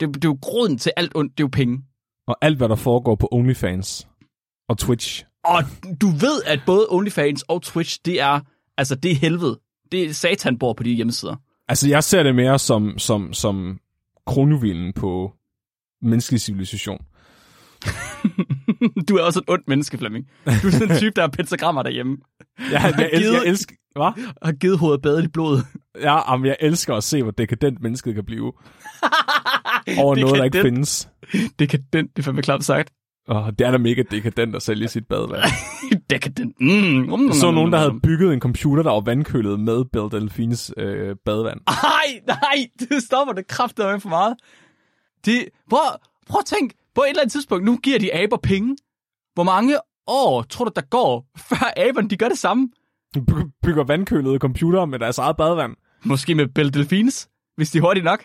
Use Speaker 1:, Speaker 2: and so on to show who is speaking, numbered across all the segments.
Speaker 1: Det, det er jo grunden til alt ondt, det er jo penge.
Speaker 2: Og alt, hvad der foregår på OnlyFans og Twitch.
Speaker 1: Og du ved, at både OnlyFans og Twitch, det er, altså det er helvede. Det er satan bor på de hjemmesider.
Speaker 2: Altså, jeg ser det mere som, som, som kronjuvilen på menneskelig civilisation.
Speaker 1: du er også et ondt menneske, Flemming. Du er sådan en type, der har pentagrammer derhjemme.
Speaker 2: Ja, jeg, elsker, jeg elsker... Hvad?
Speaker 1: Har givet hovedet badet i blod.
Speaker 2: Ja, men jeg elsker at se, hvor dekadent mennesket kan blive. Over noget, der ikke findes.
Speaker 1: Dekadent, det er fandme klart sagt.
Speaker 2: Oh, det er da mega dekadent at sælge sit badevand.
Speaker 1: dekadent. Mm.
Speaker 2: Um, så nogen, der havde bygget en computer, der var vandkølet med Belle Delfines øh, badevand.
Speaker 1: Nej, nej, det stopper det kraftigt for meget. Det, prøv, prøv at tænk, på et eller andet tidspunkt, nu giver de aber penge. Hvor mange år tror du, der går, før aberne de gør det samme?
Speaker 2: Bygger vandkølede computer med deres eget badevand.
Speaker 1: Måske med Belle Delfines, hvis de er hurtigt nok.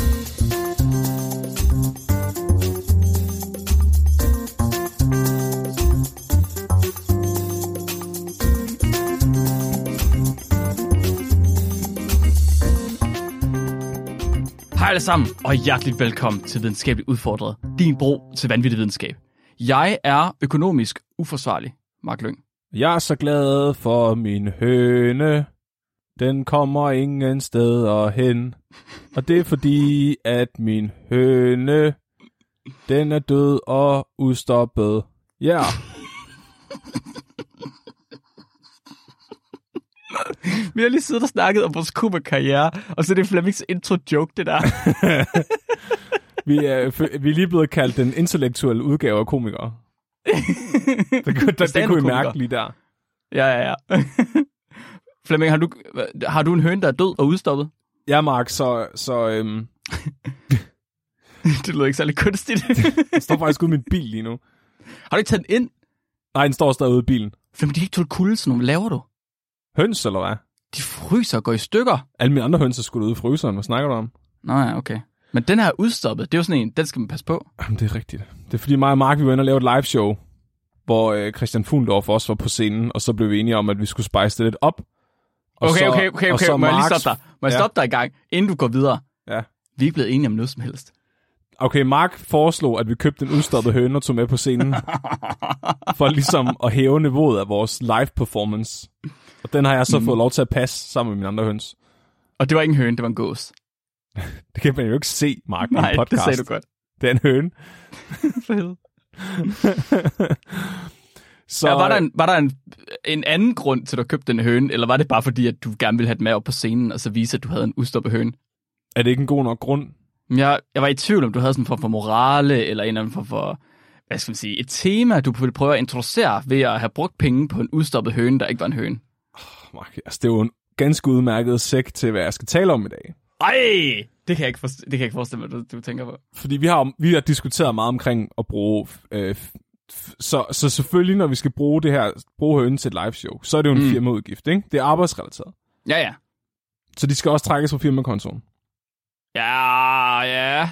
Speaker 1: Hej alle sammen, og hjerteligt velkommen til Videnskabeligt Udfordret. Din bro til vanvittig videnskab. Jeg er økonomisk uforsvarlig, Mark Lyng.
Speaker 2: Jeg er så glad for min høne. Den kommer ingen steder hen. Og det er fordi, at min høne, den er død og udstoppet. Ja. Yeah.
Speaker 1: Vi har lige siddet og snakket om vores kuba-karriere, og så er det Flemmings intro-joke, det der.
Speaker 2: vi, er, vi er lige blevet kaldt den intellektuelle udgave af komikere. det, det, det, det kunne vi mærke lige der.
Speaker 1: Ja, ja, ja. Flemming, har du, har du en høne, der er død og udstoppet?
Speaker 2: Ja, Mark, så... så øhm...
Speaker 1: det lyder ikke særlig kunstigt.
Speaker 2: den står faktisk ude i min bil lige nu.
Speaker 1: Har du ikke taget den ind?
Speaker 2: Nej, den står stadig ude i bilen.
Speaker 1: Flemming, de kan ikke tåle kulde, så hvad laver du?
Speaker 2: Høns, eller hvad?
Speaker 1: De fryser og går i stykker.
Speaker 2: Alle mine andre høns er skudt ud i fryseren. Hvad snakker du om?
Speaker 1: Nå ja, okay. Men den her er udstoppet. Det er jo sådan en, den skal man passe på.
Speaker 2: Jamen, det er rigtigt. Det er fordi mig og Mark, vi var inde og lave et live show, hvor øh, Christian Fuglendorf også var på scenen, og så blev vi enige om, at vi skulle spice det lidt op.
Speaker 1: Og okay, så, okay, okay, okay. Må jeg lige stoppe dig? Må jeg ja. stoppe dig i gang, inden du går videre?
Speaker 2: Ja.
Speaker 1: Vi er ikke blevet enige om noget som helst.
Speaker 2: Okay, Mark foreslog, at vi købte en udstoppet høne og tog med på scenen. for ligesom at hæve niveauet af vores live performance. Og den har jeg så mm. fået lov til at passe sammen med mine andre høns.
Speaker 1: Og det var ikke en høne, det var en gås.
Speaker 2: det kan man jo ikke se, Mark,
Speaker 1: Nej,
Speaker 2: podcast.
Speaker 1: det sagde du godt.
Speaker 2: Det er en høne.
Speaker 1: For helvede. så... Ja, var der, en, var der en, en anden grund til, at du købte den høne, eller var det bare fordi, at du gerne ville have den med op på scenen, og så vise, at du havde en ustoppet høne?
Speaker 2: Er det ikke en god nok grund?
Speaker 1: Jeg, jeg var i tvivl, om du havde sådan en form for morale, eller en eller anden form for, hvad skal man sige, et tema, du ville prøve at introducere ved at have brugt penge på en udstoppet høne, der ikke var en høne.
Speaker 2: Mark, altså, det er jo en ganske udmærket sæk til, hvad jeg skal tale om i dag.
Speaker 1: Ej, det kan jeg ikke, forstå, det kan jeg ikke forestille mig, du, du tænker på.
Speaker 2: Fordi vi har, vi har diskuteret meget omkring at bruge... Øh, så, så selvfølgelig, når vi skal bruge det her, bruge hønen til et live show, så er det jo en mm. firmaudgift, ikke? Det er arbejdsrelateret.
Speaker 1: Ja, ja.
Speaker 2: Så de skal også trækkes på firmakontoen.
Speaker 1: Ja, ja.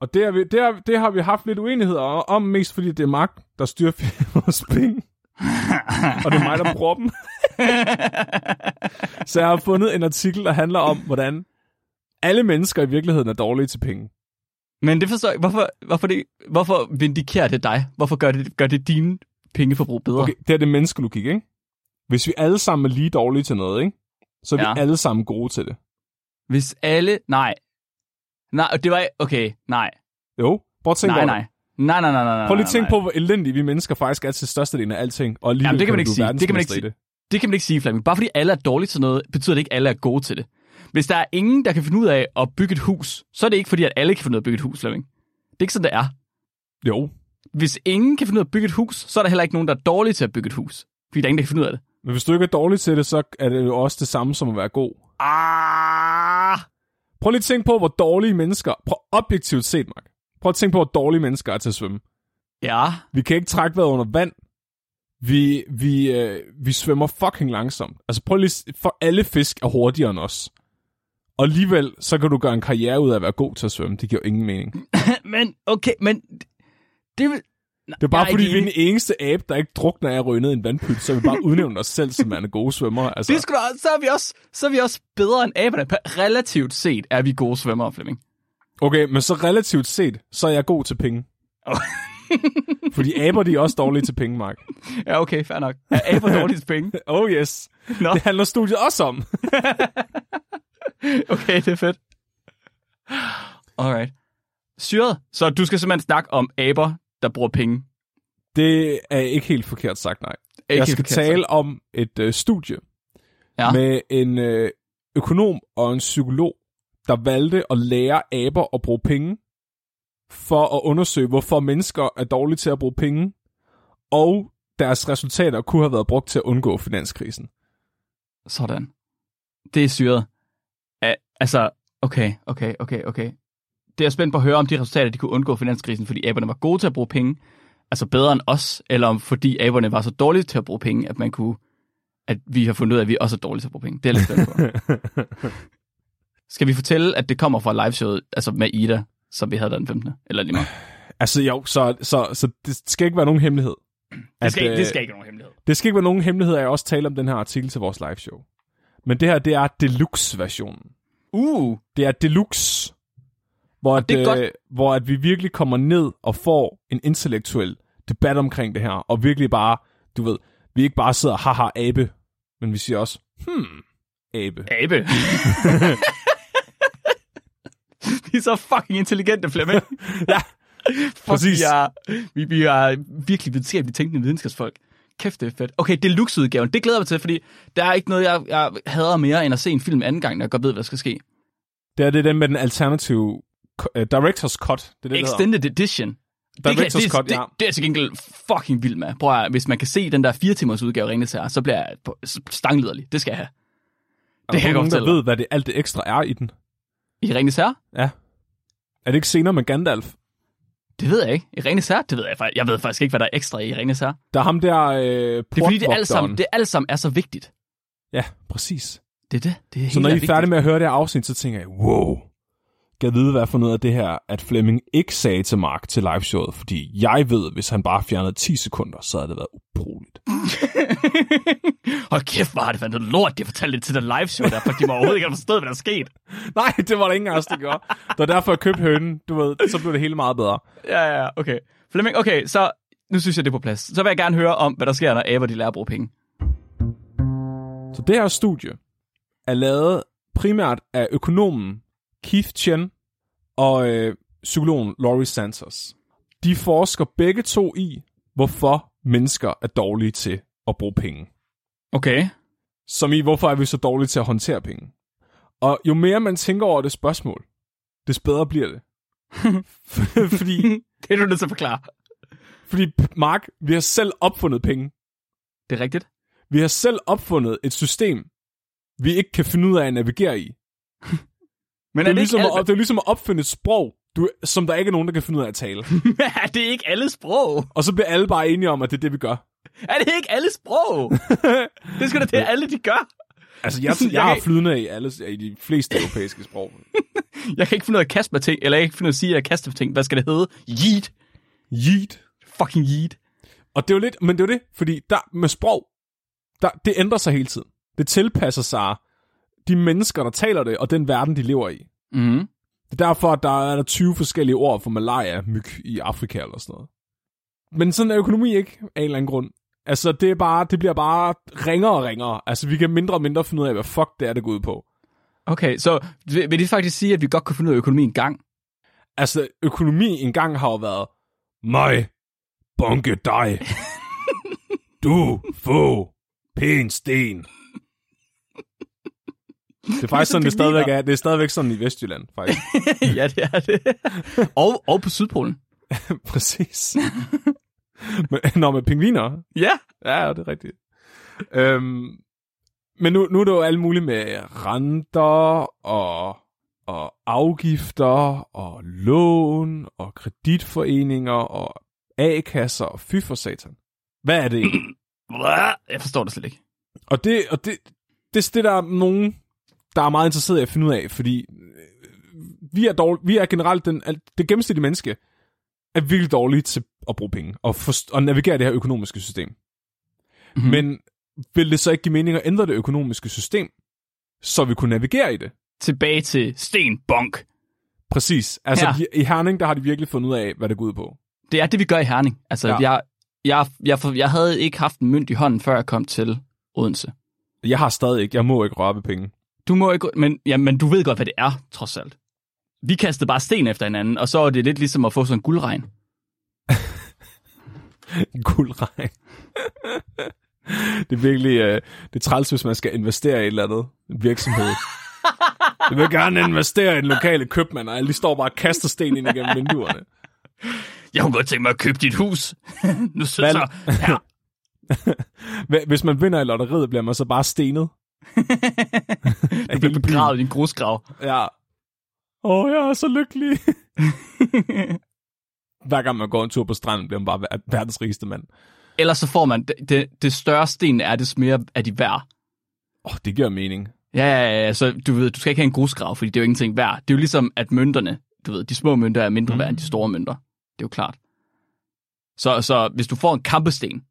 Speaker 2: Og det, er vi, det, er, det har vi haft lidt uenighed om, mest fordi det er Mark, der styrer firmaets penge. og det er mig, der bruger dem. så jeg har fundet en artikel, der handler om, hvordan alle mennesker i virkeligheden er dårlige til penge.
Speaker 1: Men det forstår jeg. Hvorfor, hvorfor, det, hvorfor vindikerer det dig? Hvorfor gør det, gør det dine pengeforbrug bedre?
Speaker 2: Okay, det er det menneskelogik, ikke? Hvis vi alle sammen er lige dårlige til noget, ikke? Så er ja. vi alle sammen gode til det.
Speaker 1: Hvis alle... Nej. Nej, det var... Okay, nej.
Speaker 2: Jo, prøv at tænke
Speaker 1: nej, nej. Nej, nej, nej, nej.
Speaker 2: Prøv lige at tænke på, hvor elendige vi mennesker faktisk er til størstedelen af alting. Og
Speaker 1: Jamen, det kan man ikke sige. Det kan man ikke sige. Det. det kan man ikke sige, Flemming. Bare fordi alle er dårlige til noget, betyder det ikke, at alle er gode til det. Hvis der er ingen, der kan finde ud af at bygge et hus, så er det ikke fordi, at alle kan finde ud af at bygge et hus, Flemming. Det er ikke sådan, det er.
Speaker 2: Jo.
Speaker 1: Hvis ingen kan finde ud af at bygge et hus, så er der heller ikke nogen, der er dårlige til at bygge et hus. Fordi der er ingen, der kan finde ud af det.
Speaker 2: Men hvis du ikke er dårlig til det, så er det jo også det samme som at være god.
Speaker 1: Ah!
Speaker 2: Prøv lige at tænke på, hvor dårlige mennesker... Prøv objektivt set, Mark. Prøv at tænke på, hvor dårlige mennesker er til at svømme.
Speaker 1: Ja.
Speaker 2: Vi kan ikke trække vejret under vand. Vi, vi, øh, vi svømmer fucking langsomt. Altså prøv lige... For alle fisk er hurtigere end os. Og alligevel, så kan du gøre en karriere ud af at være god til at svømme. Det giver ingen mening.
Speaker 1: Men, okay, men... Det vil...
Speaker 2: Det er bare fordi,
Speaker 1: ikke
Speaker 2: vi er den eneste abe, der ikke drukner af i en vandpyt, så vi bare udnævner os selv som er gode svømmere. Altså,
Speaker 1: Det da, så er vi også, så er vi også bedre end aberne. Relativt set er vi gode svømmere, Flemming.
Speaker 2: Okay, men så relativt set, så er jeg god til penge. fordi aber, de er også dårlige til penge, Mark.
Speaker 1: Ja, okay, fair nok. Er aber dårligt penge?
Speaker 2: Oh yes.
Speaker 1: Nå.
Speaker 2: Det handler studiet også om.
Speaker 1: Okay, det er fedt. Alright. Syret. Så du skal simpelthen snakke om aber, der bruger penge.
Speaker 2: Det er ikke helt forkert sagt, nej.
Speaker 1: Ikke
Speaker 2: jeg skal tale om et øh, studie
Speaker 1: Ja.
Speaker 2: med en øh, økonom og en psykolog, der valgte at lære aber at bruge penge, for at undersøge, hvorfor mennesker er dårlige til at bruge penge, og deres resultater kunne have været brugt til at undgå finanskrisen.
Speaker 1: Sådan. Det er syret. Altså, okay, okay, okay, okay. Det er spændt på at høre, om de resultater, de kunne undgå finanskrisen, fordi aberne var gode til at bruge penge, altså bedre end os, eller om fordi aberne var så dårlige til at bruge penge, at man kunne, at vi har fundet ud af, at vi også er dårlige til at bruge penge. Det er lidt spændt på. Skal vi fortælle, at det kommer fra liveshowet, altså med Ida, som vi havde den 15. Eller lige meget.
Speaker 2: Altså jo, så, så, så det skal ikke være nogen hemmelighed.
Speaker 1: Det skal,
Speaker 2: At,
Speaker 1: ikke, det
Speaker 2: øh,
Speaker 1: skal ikke være nogen hemmelighed.
Speaker 2: Det skal ikke være nogen hemmelighed, at jeg også taler om den her artikel til vores live show. Men det her, det er deluxe-versionen.
Speaker 1: Uh,
Speaker 2: Det er deluxe, hvor, at,
Speaker 1: det er godt.
Speaker 2: øh, hvor at vi virkelig kommer ned og får en intellektuel debat omkring det her, og virkelig bare, du ved, vi ikke bare sidder haha abe, men vi siger også, hmm, abe.
Speaker 1: abe. Vi er så fucking intelligente, Flemming.
Speaker 2: Ja, præcis.
Speaker 1: Vi er, vi, vi er virkelig videnskabeligt tænkende videnskabsfolk. Kæft, det er fedt. Okay, deluxe-udgaven, det glæder jeg mig til, fordi der er ikke noget, jeg, jeg hader mere, end at se en film anden gang, når jeg godt ved, hvad der skal ske.
Speaker 2: Det er det den med den alternative uh, director's cut. Det er det, det.
Speaker 1: Extended Edition. Det, kan,
Speaker 2: Director's
Speaker 1: det,
Speaker 2: cut,
Speaker 1: det,
Speaker 2: ja.
Speaker 1: det, det er til gengæld fucking vild med. Prøv at, hvis man kan se den der fire timers udgave Ringnes her, så bliver jeg stangliderlig. Det skal jeg have.
Speaker 2: Er
Speaker 1: det kan
Speaker 2: der nogen, der ved, hvad det, alt det ekstra er i den?
Speaker 1: I Ringnes her?
Speaker 2: Ja. Er det ikke senere med Gandalf?
Speaker 1: Det ved jeg ikke. I Ringnes her? Det ved jeg faktisk. Jeg ved faktisk ikke, hvad der er ekstra i Ringnes her.
Speaker 2: Der er ham der øh,
Speaker 1: Det er fordi, det alt, sammen, det alt sammen er så vigtigt.
Speaker 2: Ja, præcis.
Speaker 1: Det er det. Det er
Speaker 2: Så når I er færdige med at høre det her afsnit, så tænker jeg, wow, kan jeg vide, hvad for noget af det her, at Flemming ikke sagde til Mark til liveshowet, fordi jeg ved, hvis han bare fjernede 10 sekunder, så havde det været ubrugeligt.
Speaker 1: Hold kæft, hvor har det været noget lort, de har fortalt det til den live show der, for de må overhovedet ikke have forstået, hvad der er sket.
Speaker 2: Nej, det var der ingen af os, der gjorde. Det var derfor, jeg købte hønen. Du ved, så blev det hele meget bedre.
Speaker 1: Ja, ja, okay. Flemming, okay, så nu synes jeg, det er på plads. Så vil jeg gerne høre om, hvad der sker, når aber de lærer at bruge penge.
Speaker 2: Så det her studie er lavet primært af økonomen Keith Chen og øh, psykologen Laurie Santos. De forsker begge to i, hvorfor mennesker er dårlige til at bruge penge.
Speaker 1: Okay.
Speaker 2: Som i, hvorfor er vi så dårlige til at håndtere penge? Og jo mere man tænker over det spørgsmål, des bedre bliver det. fordi,
Speaker 1: det er du nødt til at forklare.
Speaker 2: fordi, Mark, vi har selv opfundet penge.
Speaker 1: Det er rigtigt.
Speaker 2: Vi har selv opfundet et system, vi ikke kan finde ud af at navigere i.
Speaker 1: Men
Speaker 2: Det er,
Speaker 1: er det,
Speaker 2: ligesom
Speaker 1: ikke
Speaker 2: at, det er ligesom at opfinde et sprog, du, som der ikke er nogen, der kan finde ud af at tale.
Speaker 1: alle... det er ikke alle sprog.
Speaker 2: Og så bliver alle bare enige om, at det er det, vi gør.
Speaker 1: Er det ikke alle sprog? det sgu da det, alle de gør.
Speaker 2: Altså, jeg,
Speaker 1: Jeg
Speaker 2: jeg har flydende i, alle, i de fleste europæiske sprog.
Speaker 1: Jeg kan ikke finde ud af at kaste mig ting, eller jeg kan ikke finde ud af at sige, at jeg kaster ting. Hvad skal det hedde? Yeet.
Speaker 2: Yeet.
Speaker 1: Fucking yeet.
Speaker 2: Og det er jo lidt, men det er jo det, fordi der med sprog, der, det ændrer sig hele tiden. Det tilpasser sig de mennesker, der taler det, og den verden, de lever i.
Speaker 1: Mm.
Speaker 2: Det er derfor, at der er der 20 forskellige ord for malaria, myg i Afrika eller sådan noget. Men sådan er økonomi ikke, af en eller anden grund. Altså, det, er bare, det bliver bare ringere og ringere. Altså, vi kan mindre og mindre finde ud af, hvad fuck det er, det går ud på.
Speaker 1: Okay, så vil, vil det faktisk sige, at vi godt kunne finde ud af økonomi en gang?
Speaker 2: Altså, økonomi engang har jo været mig, bunke dig, du få pæn sten. Det er faktisk sådan, det stadigvæk er. Det er stadigvæk sådan i Vestjylland, faktisk.
Speaker 1: ja, det er det. og, og på Sydpolen.
Speaker 2: Præcis. Men, når med pingviner.
Speaker 1: Ja.
Speaker 2: Ja, det er rigtigt. Øhm, men nu, nu er der jo alt muligt med renter og, og afgifter og lån og kreditforeninger og A-kasser og fy for satan. Hvad er det?
Speaker 1: Jeg forstår det slet ikke.
Speaker 2: og det, og det, det, det der er nogen, der er meget interesseret i at finde ud af, fordi øh, vi er, dårlig, vi er generelt den, det gennemsnitlige menneske er virkelig dårlige til at bruge penge og, forst- og navigere det her økonomiske system.
Speaker 1: Mhm.
Speaker 2: Mm. Men vil det så ikke give mening at ændre det økonomiske system, så vi kunne navigere i det?
Speaker 1: Tilbage til Sten Bonk.
Speaker 2: Præcis. Altså
Speaker 1: ja.
Speaker 2: i Herning, der har de virkelig fundet ud af, hvad det går ud på.
Speaker 1: Det er det, vi gør i Herning. Altså, ja. Jeg, jeg, jeg, jeg havde ikke haft en mønt i hånden, før jeg kom til Odense.
Speaker 2: Jeg har stadig ikke, jeg må ikke røre ved penge.
Speaker 1: Du må ikke, men, ja, men du ved godt, hvad det er, trods alt. Vi kastede bare sten efter hinanden, og så er det lidt ligesom at få sådan en guldregn.
Speaker 2: Guldregn. det er virkelig, øh, det er træls, hvis man skal investere i et eller andet en virksomhed. Jeg vil gerne investere i den lokale købmand, og alle de står bare og kaster sten ind igennem vinduerne.
Speaker 1: Jeg kunne godt tænke mig at købe dit hus. nu synes jeg, ja,
Speaker 2: Hvis man vinder i lotteriet, bliver man så bare stenet.
Speaker 1: Du bliver begravet i en grusgrav.
Speaker 2: Ja. Åh, oh, jeg er så lykkelig. Hver gang man går en tur på stranden, bliver man bare ver- verdens rigeste mand.
Speaker 1: Ellers så får man, det, det, det større sten er, det mere er de værd.
Speaker 2: Åh, oh, det giver mening.
Speaker 1: Ja, ja, ja, så du ved, du skal ikke have en grusgrav, fordi det er jo ingenting værd. Det er jo ligesom, at mønterne, du ved, de små mønter er mindre
Speaker 2: Mm.
Speaker 1: værd end de store mønter. Det er jo klart. Så, så hvis du får en kampesten,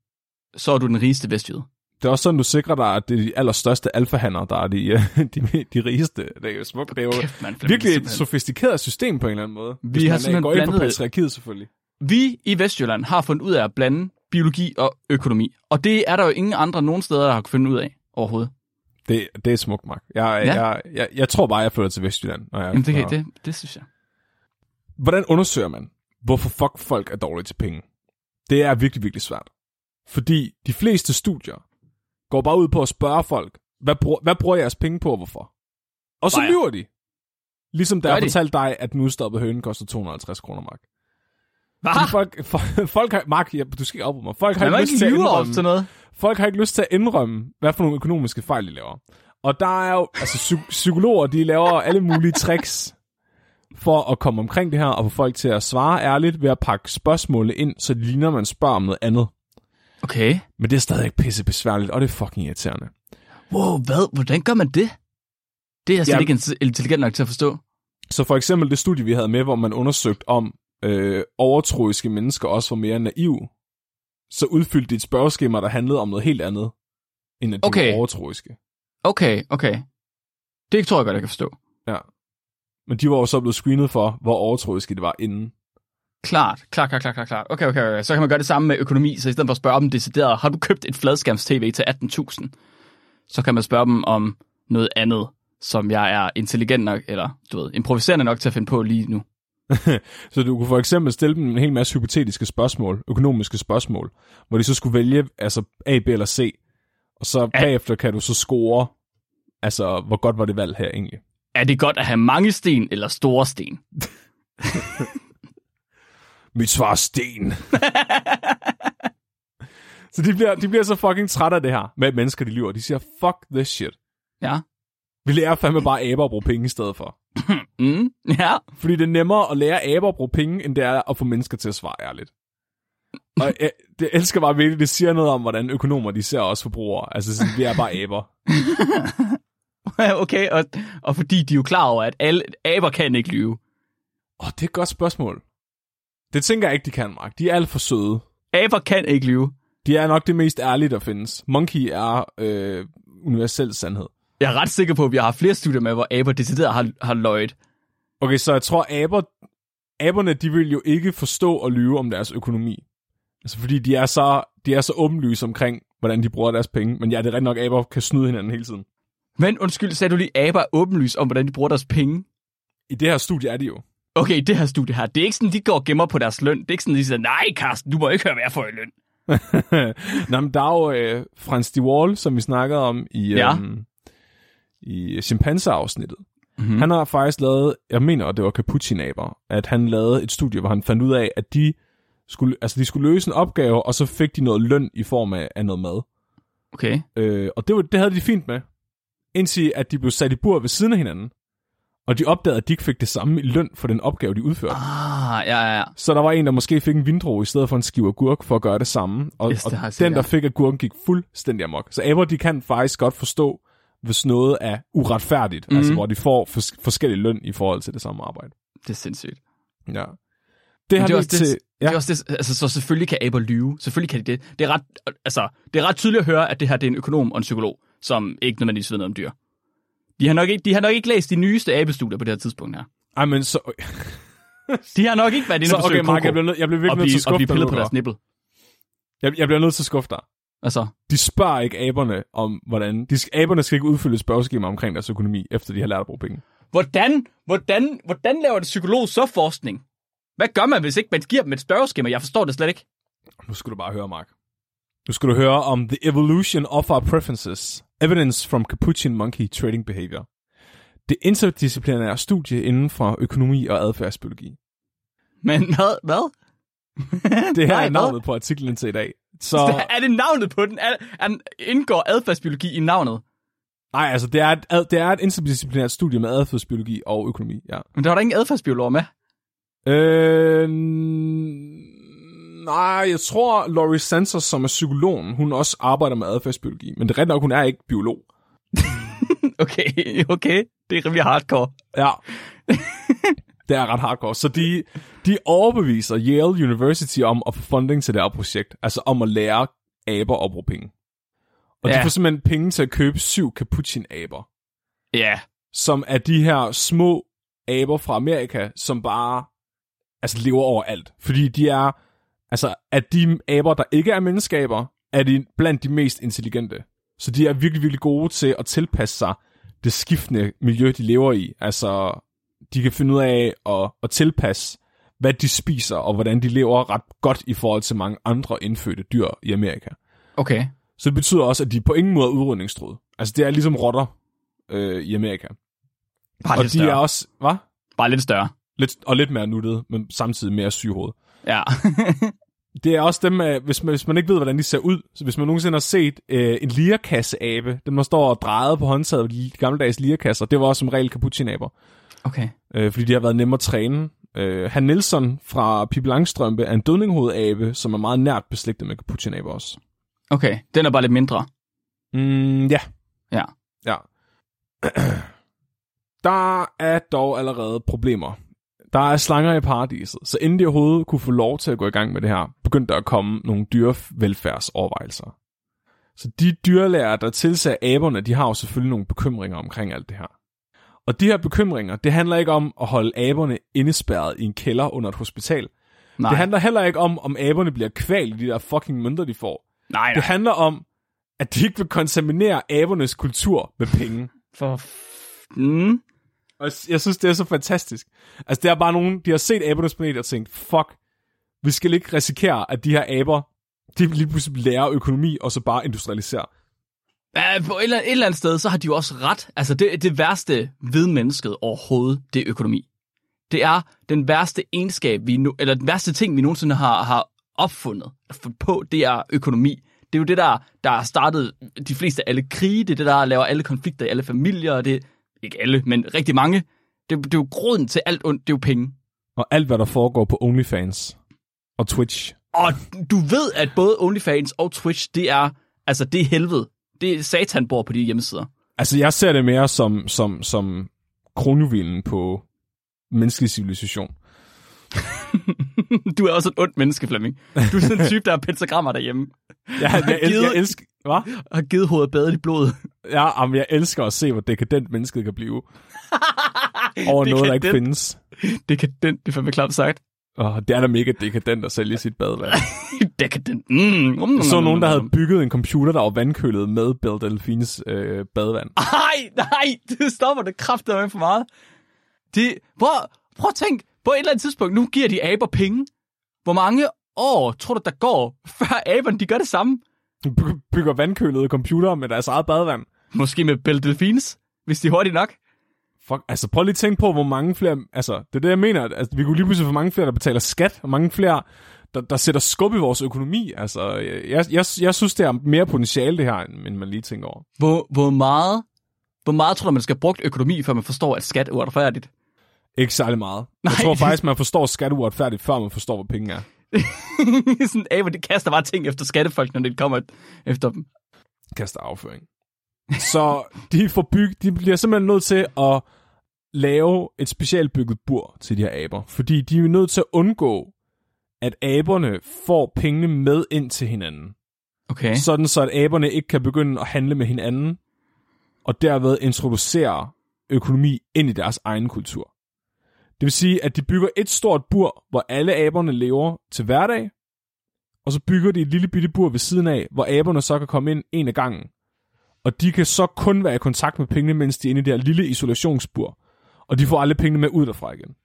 Speaker 1: så er du den rigeste vestjyde.
Speaker 2: Det er også sådan, du sikrer dig, at det er de allerstørste alfahander, der er de, øh, de, de rigeste. Det er jo smukt. Det er jo
Speaker 1: Kæft, man,
Speaker 2: virkelig et
Speaker 1: simpelthen.
Speaker 2: sofistikeret system på en eller anden måde.
Speaker 1: Vi har
Speaker 2: man øh,
Speaker 1: simpelthen
Speaker 2: går ind på
Speaker 1: blandet-
Speaker 2: patriarkiet selvfølgelig.
Speaker 1: Vi i Vestjylland har fundet ud af at blande biologi og økonomi. Og det er der jo ingen andre nogen steder, der har kunnet finde ud af overhovedet.
Speaker 2: Det, det er smukt, Mark. Jeg,
Speaker 1: Ja.
Speaker 2: jeg, jeg, jeg tror bare, jeg flytter til Vestjylland. Når jeg,
Speaker 1: Jamen, det,
Speaker 2: når-
Speaker 1: kan, det, det synes jeg.
Speaker 2: Hvordan undersøger man, hvorfor fuck folk er dårlige til penge? Det er virkelig, virkelig svært. Fordi de fleste studier går bare ud på at spørge folk, hvad bruger, hvad bruger jeres penge på og hvorfor? Og så
Speaker 1: Bajer.
Speaker 2: lyver de. Ligesom da
Speaker 1: Gør
Speaker 2: jeg fortalte dig, at den udstoppede høne koster 250 kroner, Mark.
Speaker 1: Hvad?
Speaker 2: Folk, folk, folk har, Mark, ja, du skal ikke afbryde mig. Folk har, ikke lyst til at indrømme,
Speaker 1: sådan noget.
Speaker 2: folk har ikke lyst til at indrømme, hvad for nogle økonomiske fejl de laver. Og der er jo, altså psy- psykologer, de laver alle mulige tricks for at komme omkring det her, og få folk til at svare ærligt ved at pakke spørgsmålene ind, så det ligner, man spørger om noget andet.
Speaker 1: Okay.
Speaker 2: Men det er stadig pisse besværligt, og det er fucking irriterende.
Speaker 1: Wow, hvad? Hvordan gør man det? Det er jeg slet
Speaker 2: Ja.
Speaker 1: ikke int- intelligent nok til at forstå.
Speaker 2: Så for eksempel det studie, vi havde med, hvor man undersøgte om øh, overtroiske mennesker også var mere naive, så udfyldte de et spørgeskema, der handlede om noget helt andet, end at de
Speaker 1: Okay.
Speaker 2: var overtroiske.
Speaker 1: Okay, okay. Det tror jeg godt, jeg kan forstå.
Speaker 2: Ja. Men de var jo så blevet screenet for, hvor overtroiske det var inden.
Speaker 1: Klart, klart, klart, klart, klart. Okay, okay, okay. Så kan man gøre det samme med økonomi, så i stedet for at spørge dem decideret, har du købt et fladskærms-tv til 18.000? Så kan man spørge dem om noget andet, som jeg er intelligent nok, eller du ved, improviserende nok til at finde på lige nu.
Speaker 2: Så du kunne for eksempel stille dem en hel masse hypotetiske spørgsmål, økonomiske spørgsmål, hvor de så skulle vælge altså A, B eller C. Og så
Speaker 1: Ja.
Speaker 2: bagefter kan du så score, altså hvor godt var det valg her egentlig.
Speaker 1: Er det godt at have mange sten eller store sten?
Speaker 2: Mit svar er sten. så de bliver, de bliver så fucking trætte af det her, med at mennesker de lyver. De siger, fuck this shit.
Speaker 1: Ja.
Speaker 2: Vi lærer fandme bare aber at bruge penge i stedet for.
Speaker 1: Mm, ja.
Speaker 2: Fordi det er nemmere at lære aber at bruge penge, end det er at få mennesker til at svare ærligt. Og jeg, det elsker bare virkelig, det siger noget om, hvordan økonomer de ser os forbrugere. Altså, sådan, vi er bare aber.
Speaker 1: okay, og, og fordi de er jo klar over, at alle aber kan ikke lyve.
Speaker 2: Åh, det er et godt spørgsmål. Det tænker jeg ikke, de kan, Mark. De er alt for søde.
Speaker 1: Aber kan ikke lyve.
Speaker 2: De er nok det mest ærlige, der findes. Monkey er øh, universel sandhed.
Speaker 1: Jeg er ret sikker på, at vi har haft flere studier med, hvor aber decideret har, har løjet.
Speaker 2: Okay, så jeg tror, aber, aberne, de vil jo ikke forstå og lyve om deres økonomi. Altså, fordi de er så, de er så åbenlyse omkring, hvordan de bruger deres penge. Men ja, det er rigtig nok, aber kan snyde hinanden hele tiden.
Speaker 1: Men undskyld, sagde du lige, aber er åbenlys om, hvordan de bruger deres penge?
Speaker 2: I det her studie er de jo.
Speaker 1: Okay, det her studie her, det er ikke sådan, de går og gemmer på deres løn. Det er ikke sådan, de siger, nej Carsten, du må ikke høre, hvad jeg får i løn.
Speaker 2: Nå, men der er jo øh, Frans de Waal, som vi snakkede om i,
Speaker 1: Ja.
Speaker 2: øhm, i chimpanse-afsnittet.
Speaker 1: Mm-hmm.
Speaker 2: Han har faktisk lavet, jeg mener, det var Capuchin-aber, at han lavede et studie, hvor han fandt ud af, at de skulle, altså de skulle løse en opgave, og så fik de noget løn i form af, af noget mad.
Speaker 1: Okay.
Speaker 2: Øh, og det, var, det havde de fint med, indtil at de blev sat i bur ved siden af hinanden, og de opdagede, at de ikke fik det samme i løn for den opgave, de udførte.
Speaker 1: Ah, ja, ja, ja.
Speaker 2: Så der var en, der måske fik en vindrue i stedet for en skive agurk for at gøre det samme. Og,
Speaker 1: Yes, det
Speaker 2: og den, der fik agurken, gik fuldstændig amok. Så aber, de kan faktisk godt forstå, hvis noget er uretfærdigt, mm. altså hvor de får fors- forskellig løn i forhold til det samme arbejde.
Speaker 1: Det er sindssygt.
Speaker 2: Ja. Det har
Speaker 1: det er også det-
Speaker 2: til...
Speaker 1: Ja. Det er også det, altså, så selvfølgelig kan aber lyve. Selvfølgelig kan de det. Det er, ret, altså, det er ret tydeligt at høre, at det her det er en økonom og en psykolog, som ikke nødvendigvis ved noget om dyr. De har nok ikke, de har nok ikke læst de nyeste abestudier på det her tidspunkt her.
Speaker 2: Ej, men så...
Speaker 1: De har nok ikke været inde og
Speaker 2: okay, Mark, jeg bliver, nødt, jeg bliver virkelig
Speaker 1: og
Speaker 2: nødt til
Speaker 1: blive,
Speaker 2: at skuffe
Speaker 1: og blive
Speaker 2: dig.
Speaker 1: pillet
Speaker 2: nu,
Speaker 1: på deres
Speaker 2: der.
Speaker 1: nippel.
Speaker 2: Jeg, jeg bliver nødt til at skuffe dig.
Speaker 1: Altså,
Speaker 2: De spørger ikke aberne om, hvordan... De, aberne skal ikke udfylde spørgeskema omkring deres økonomi, efter de har lært at bruge penge.
Speaker 1: hvordan, hvordan, hvordan laver en psykolog så forskning? Hvad gør man, hvis ikke man giver dem et spørgeskema? Jeg forstår det slet ikke.
Speaker 2: Nu skal du bare høre, Mark. Nu skal du høre om The Evolution of Our Preferences. Evidence from Capuchin Monkey Trading Behavior. Det interdisciplinære studie inden for økonomi og adfærdsbiologi.
Speaker 1: Men hvad? Hvad?
Speaker 2: Det her
Speaker 1: Nej,
Speaker 2: er navnet på artiklen til i dag. Så,
Speaker 1: Hvad? Er det navnet på den? Er, er, indgår adfærdsbiologi i navnet?
Speaker 2: nej, altså, det er, et, ad- det er et interdisciplinært studie med adfærdsbiologi og økonomi, ja.
Speaker 1: Men der var der ingen adfærdsbiologer med.
Speaker 2: Øh, nej, jeg tror, Laurie Santos, som er psykologen, hun også arbejder med adfærdsbiologi. Men det er rigtigt nok, hun er ikke biolog.
Speaker 1: Okay, okay. Det er rimelig hardcore.
Speaker 2: Ja. det er ret hardcore. Så de, de overbeviser Yale University om at få funding til det her projekt. Altså om at lære aber at bruge penge. Og. Ja. de får simpelthen penge til at købe syv capuchin-aber.
Speaker 1: Ja.
Speaker 2: Som er de her små aber fra Amerika, som bare altså lever overalt. Fordi de er, altså at de aber, der ikke er menneskeaber, er de blandt de mest intelligente. Så de er virkelig, virkelig gode til at tilpasse sig det skiftende miljø, de lever i. Altså, de kan finde ud af at, at tilpasse, hvad de spiser, og hvordan de lever ret godt i forhold til mange andre indfødte dyr i Amerika.
Speaker 1: Okay.
Speaker 2: Så det betyder også, at de på ingen måde er udrydningstruede. Altså, det er ligesom rotter øh, i Amerika.
Speaker 1: Bare
Speaker 2: og de
Speaker 1: større.
Speaker 2: er også, hvad?
Speaker 1: Bare lidt større.
Speaker 2: Lidt, og lidt mere nuttede, men samtidig mere sygehoved.
Speaker 1: Ja.
Speaker 2: Det er også dem, øh, hvis man, hvis man ikke ved, hvordan de ser ud. Så hvis man nogensinde har set øh, en lierkasse-abe, dem der står og drejet på håndtaget de gammeldags lierkasser, det var også som regel capuchinaber.
Speaker 1: okay.
Speaker 2: Øh, fordi de har været nemme at træne. Øh, Han Nielsen fra Pippi Langstrømpe er en dødninghovedabe, som er meget nært beslægtet med capuchinaber også.
Speaker 1: Okay. Den er bare lidt mindre.
Speaker 2: Mm, ja.
Speaker 1: Ja.
Speaker 2: Ja. Der er dog allerede problemer. Der er slanger i paradiset, så inden de overhovedet kunne få lov til at gå i gang med det her, begyndte der at komme nogle dyrevelfærdsovervejelser. Så de dyrlæger, der tilsagde aberne, de har jo selvfølgelig nogle bekymringer omkring alt det her. Og de her bekymringer, det handler ikke om at holde aberne indespærret i en kælder under et hospital.
Speaker 1: Nej.
Speaker 2: Det handler heller ikke om, om aberne bliver kvalt i de der fucking mønter, de får.
Speaker 1: nej,
Speaker 2: Det
Speaker 1: nej.
Speaker 2: handler om, at de ikke vil kontaminere abernes kultur med penge.
Speaker 1: For... Mm.
Speaker 2: Og jeg synes, det er så fantastisk. Altså, der er bare nogen, de har set abernes planet og tænkt, fuck, vi skal ikke risikere, at de her aber, de lige pludselig lærer økonomi, og så bare industrialiserer.
Speaker 1: Ja, på et eller, andet, et eller andet sted, så har de jo også ret. Altså, det, det værste ved mennesket overhovedet, det er økonomi. Det er den værste egenskab, vi nu, eller den værste ting, vi nogensinde har, har opfundet på, det er økonomi. Det er jo det, der, der har startet de fleste af alle krige, det er det, der laver alle konflikter i alle familier, og det ikke alle, men rigtig mange. Det, det er jo grunden til alt ondt, det er jo penge.
Speaker 2: Og alt, hvad der foregår på OnlyFans og Twitch.
Speaker 1: Og du ved, at både OnlyFans og Twitch, det er, altså, det er helvede. Det er satan bor på de hjemmesider.
Speaker 2: Altså, jeg ser det mere som, som, som kronjuvilen på menneskelig civilisation.
Speaker 1: Du er også et ondt menneske, Flemming. Du er sådan en type, der har pentagrammer derhjemme.
Speaker 2: Jeg, jeg, jeg
Speaker 1: Givet-
Speaker 2: elsker... Hvad?
Speaker 1: Har givet hovedet badet i blod.
Speaker 2: Ja, jamen, jeg elsker at se, hvor dekadent mennesket kan blive. Over noget, der ikke findes.
Speaker 1: Dekadent, det er fandme klart sagt.
Speaker 2: Og det er da mega dekadent at sælge sit badevand.
Speaker 1: Dekadent. Mm.
Speaker 2: Jeg så nogen, der havde bygget en computer, der var vandkølet med Belle Delfines øh, badevand.
Speaker 1: Nej, nej, det stopper det kraftedeme for meget. Det, prøv, prøv at tænk, på et eller andet tidspunkt, nu giver de aber penge. Hvor mange år tror du, der går, før aberne de gør det samme?
Speaker 2: By- Bygger vandkølede computer med deres eget badevand.
Speaker 1: Måske med Belle Delfines, hvis de er hurtigt nok.
Speaker 2: Fuck, altså prøv lige at tænke på, hvor mange flere... Altså, det er det, jeg mener. Altså, vi kunne lige pludselig få mange flere, der betaler skat, og mange flere, der, der sætter skub i vores økonomi. Altså, jeg, jeg, jeg synes, det er mere potentiale, det her, end man lige tænker over.
Speaker 1: Hvor, hvor meget hvor meget tror du, man skal have brugt økonomi, før man forstår, at skat er uretfærdigt?
Speaker 2: Ikke særlig meget. Jeg
Speaker 1: Nej.
Speaker 2: tror faktisk, man forstår skat uretfærdigt, før man forstår, hvad penge er.
Speaker 1: sådan, aber, de kaster bare ting efter skattefolk, når de kommer efter dem.
Speaker 2: Kaster afføring. Så de, får byg, de bliver simpelthen nødt til at lave et specielt bygget bur til de her aber. Fordi de er nødt til at undgå, at aberne får pengene med ind til hinanden.
Speaker 1: Okay.
Speaker 2: Sådan så, at aberne ikke kan begynde at handle med hinanden, og derved introducere økonomi ind i deres egen kultur. Det vil sige, at de bygger et stort bur, hvor alle aberne lever til hverdag, og så bygger de et lille bitte bur ved siden af, hvor aberne så kan komme ind en af gangen. Og de kan så kun være i kontakt med pengene, mens de er inde i det her lille isolationsbur. Og de får alle pengene med ud derfra igen.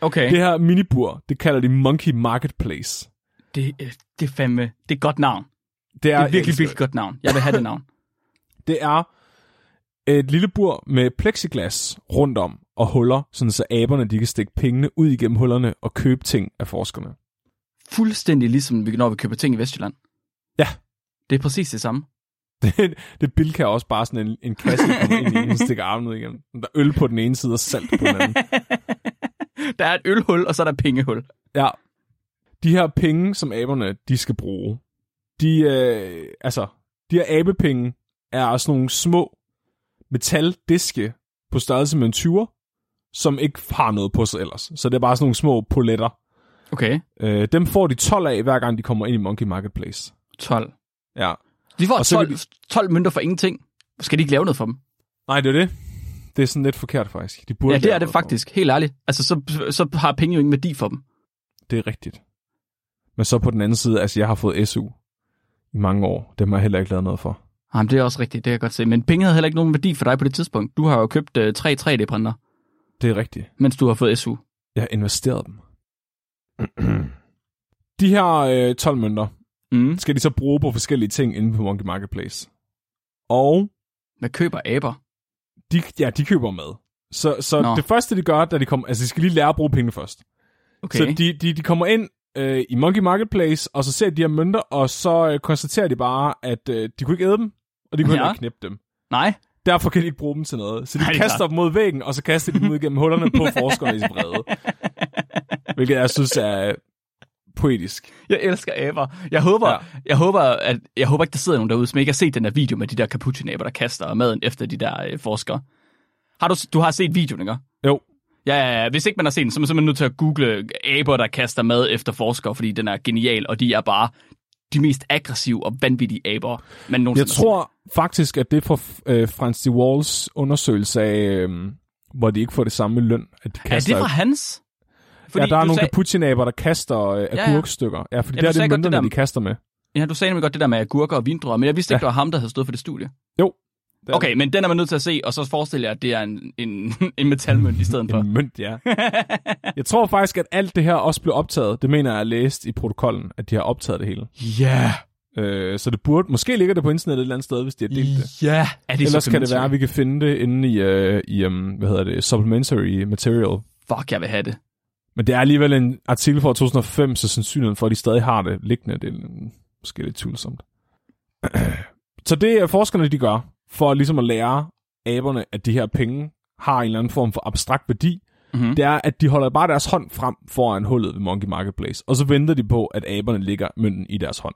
Speaker 1: Okay.
Speaker 2: Det her minibur, det kalder de Monkey Marketplace.
Speaker 1: Det, øh, det er fandme... Det er et godt navn.
Speaker 2: Det
Speaker 1: Det er
Speaker 2: er,
Speaker 1: et virkelig, virkelig godt navn. Jeg vil have det navn.
Speaker 2: Det er et lille bur med plexiglas rundt om og huller, sådan så aberne de kan stikke pengene ud igennem hullerne og købe ting af forskerne.
Speaker 1: Fuldstændig ligesom, vi- når vi køber ting i Vestjylland.
Speaker 2: Ja.
Speaker 1: Det er præcis det samme.
Speaker 2: Det, det Bilka er også bare sådan en, en kasse, der kommer ind i, og stikker armen ud igennem. Der er øl på den ene side og salt på den anden.
Speaker 1: Der er et ølhul, og så er der pengehul.
Speaker 2: Ja. De her penge, som aberne de skal bruge, de, øh, altså, de her abepenge er sådan nogle små metaldiske på størrelse med en 20'er, som ikke har noget på sig ellers. Så det er bare sådan nogle små poletter.
Speaker 1: Okay.
Speaker 2: Øh, dem får de 12 af, hver gang de kommer ind i Monkey Marketplace.
Speaker 1: 12.
Speaker 2: Ja.
Speaker 1: De får
Speaker 2: Og så
Speaker 1: 12,
Speaker 2: kan
Speaker 1: 12 mønter for ingenting. Skal de ikke lave noget for dem?
Speaker 2: Nej, det er det. Det er sådan lidt forkert, faktisk. De burde
Speaker 1: Ja, det er det faktisk. Helt ærligt. Altså, så, så har penge jo ingen værdi for dem.
Speaker 2: dem. Det er rigtigt. Men så på den anden side, altså jeg har fået SU i mange år. Det har jeg heller ikke lavet noget for.
Speaker 1: Jamen, det er også rigtigt, det kan jeg godt se. Men penge havde heller ikke nogen værdi for dig på det tidspunkt. Du har jo købt øh, tre 3D-printer,
Speaker 2: Det er rigtigt.
Speaker 1: mens du har fået SU.
Speaker 2: Jeg har investeret dem. de her øh, 12 mønter
Speaker 1: Mm.
Speaker 2: skal de så bruge på forskellige ting inde på Monkey Marketplace. Og
Speaker 1: Hvad køber aber?
Speaker 2: de, ja, de køber med. Så, så
Speaker 1: Nå.
Speaker 2: det første, de gør, da de kommer... Altså, de skal lige lære at bruge pengene først.
Speaker 1: Okay.
Speaker 2: Så de, de, de kommer ind øh, i Monkey Marketplace, og så ser de de her mønter, og så øh, konstaterer de bare, at øh, de kunne ikke æde dem, og de kunne
Speaker 1: Ja.
Speaker 2: ikke knippe dem.
Speaker 1: Nej.
Speaker 2: Derfor kan de ikke bruge dem til noget. Så de
Speaker 1: Nej, er
Speaker 2: kaster dem mod væggen, og så kaster de dem ud gennem hullerne på forskerne i vrede. Hvilket jeg synes er poetisk.
Speaker 1: Jeg elsker aber. Jeg håber, ja. Jeg håber, at, jeg håber ikke, der sidder nogen derude, som ikke har set den der video med de der capuchin-aber, der kaster maden efter de der øh, forskere. Har du, du har set videoen, ikke?
Speaker 2: Jo,
Speaker 1: Ja, ja, ja. Hvis ikke man har set den, så er man simpelthen nødt til at google aber, der kaster mad efter forskere, fordi den er genial, og de er bare de mest aggressive og vanvittige aber, man nogensinde
Speaker 2: jeg tror faktisk, at det er fra øh, Frans de Walls undersøgelse af, øh, hvor de ikke får det samme løn, at de
Speaker 1: set. Er
Speaker 2: kaster...
Speaker 1: det fra hans?
Speaker 2: Ja, der er nogle
Speaker 1: sag,
Speaker 2: capuchinaber, der kaster øh,
Speaker 1: ja.
Speaker 2: agurkstykker. Ja, fordi
Speaker 1: Ja,
Speaker 2: ja,
Speaker 1: du
Speaker 2: det er
Speaker 1: sagde
Speaker 2: det
Speaker 1: det
Speaker 2: mønterne,
Speaker 1: der-
Speaker 2: de kaster med.
Speaker 1: ja, du sagde nemlig godt det der med agurker og vindruer, men jeg vidste ikke,
Speaker 2: Ja.
Speaker 1: det var ham, der havde stået for det studie.
Speaker 2: Jo. det er
Speaker 1: Okay, men den er man nødt til at se, og så forestiller jeg, at det er en, en, en metalmønt i stedet
Speaker 2: det.
Speaker 1: for.
Speaker 2: En mønt, ja. jeg tror faktisk, at alt det her også blev optaget. Det mener jeg er læst i protokollen, at de har optaget det hele.
Speaker 1: Ja,
Speaker 2: Øh, så det burde... Måske ligger det på internettet et eller andet sted, hvis de har delt det.
Speaker 1: ja. Er det
Speaker 2: Ellers kan det være, at vi kan finde det inde i, øh, i um, hvad hedder det, supplementary material.
Speaker 1: Fuck, jeg vil have det.
Speaker 2: Men det er alligevel en artikel fra 2005, så sandsynligheden for, at de stadig har det liggende, det er måske lidt tvivlsomt. så det er forskerne, de gør, for ligesom at lære aberne, at de her penge har en eller anden form for abstrakt værdi,
Speaker 1: Mm-hmm.
Speaker 2: det er, at de holder bare deres hånd frem foran hullet ved Monkey Marketplace, og så venter de på, at aberne lægger mønten i deres hånd.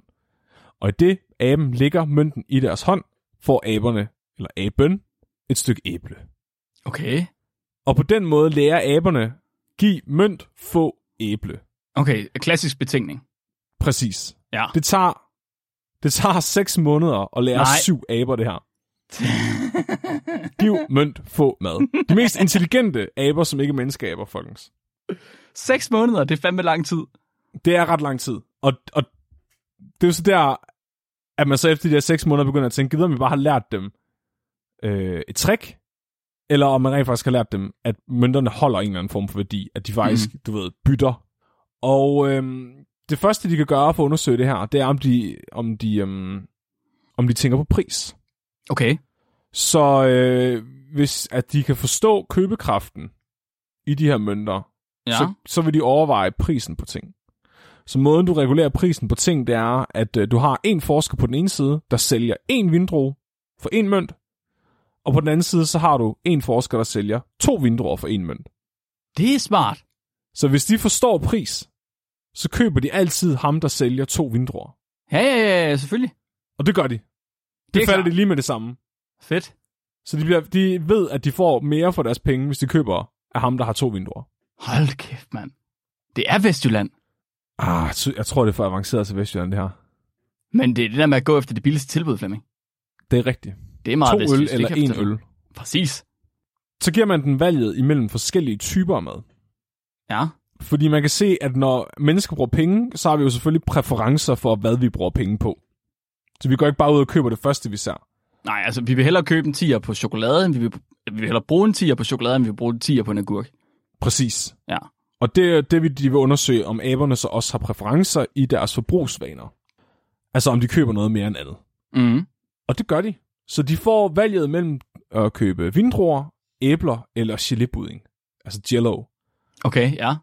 Speaker 2: Og i det, aben lægger mønten i deres hånd, får aberne, eller aben, et stykke æble.
Speaker 1: Okay.
Speaker 2: Og på den måde lærer aberne, giv mønt, få æble.
Speaker 1: Okay, klassisk betingning.
Speaker 2: Præcis.
Speaker 1: Ja.
Speaker 2: Det tager, det tager 6 måneder at lære
Speaker 1: Nej.
Speaker 2: syv aber det her. Giv mønt, få mad. De mest intelligente aber, som ikke er menneskeaber, folkens.
Speaker 1: Seks måneder, det er fandme lang tid.
Speaker 2: Det er ret lang tid. Og, og det er jo så der, at man så efter de der 6 måneder begynder at tænke, gider vi bare har lært dem øh, et trick, eller om man rent faktisk har lært dem, at mønterne holder en eller anden form for værdi, at de faktisk, mm. du ved, bytter. Og øhm, det første, de kan gøre for at undersøge det her, det er, om de, om de, øhm, om de tænker på pris.
Speaker 1: Okay.
Speaker 2: Så øh, hvis at de kan forstå købekraften i de her mønter,
Speaker 1: Ja.
Speaker 2: så, så vil de overveje prisen på ting. Så måden, du regulerer prisen på ting, det er, at øh, du har en forsker på den ene side, der sælger en vindrue for en mønt, og på den anden side, så har du en forsker, der sælger to vindruer for en mønt.
Speaker 1: Det er smart.
Speaker 2: Så hvis de forstår pris, så køber de altid ham, der sælger to vindruer.
Speaker 1: Ja, ja, ja, selvfølgelig.
Speaker 2: Og det gør de. Det,
Speaker 1: Det er
Speaker 2: det fatter
Speaker 1: klart.
Speaker 2: de lige med det samme.
Speaker 1: Fedt.
Speaker 2: Så de, bliver, de ved, at de får mere for deres penge, hvis de køber af ham, der har to vinduer.
Speaker 1: Hold kæft, mand. Det er Vestjylland.
Speaker 2: Ah, jeg tror, det er for avanceret til Vestjylland, det her.
Speaker 1: Men det er det der med at gå efter det billigste tilbud, Flemming.
Speaker 2: Det er rigtigt.
Speaker 1: Det er meget
Speaker 2: To
Speaker 1: vestjysk,
Speaker 2: øl eller en
Speaker 1: fortælle.
Speaker 2: øl.
Speaker 1: Præcis.
Speaker 2: Så giver man den valget imellem forskellige typer af mad.
Speaker 1: Ja.
Speaker 2: Fordi man kan se, at når mennesker bruger penge, så har vi jo selvfølgelig præferencer for, hvad vi bruger penge på. Så vi går ikke bare ud og køber det første, vi ser.
Speaker 1: Nej, altså, vi vil hellere købe en tiger på chokolade, end vi vil, vi vil hellere bruge en tiger på chokolade, end vi vil bruge en tiger på en agurk.
Speaker 2: Præcis.
Speaker 1: Ja.
Speaker 2: Og det er det, vi- de vil undersøge, om aberne så også har præferencer i deres forbrugsvaner. Altså om de køber noget mere end andet.
Speaker 1: Mm.
Speaker 2: Og det gør de. Så de får valget mellem at købe vindruer, æbler eller gelébudding. Altså jello.
Speaker 1: Okay, ja.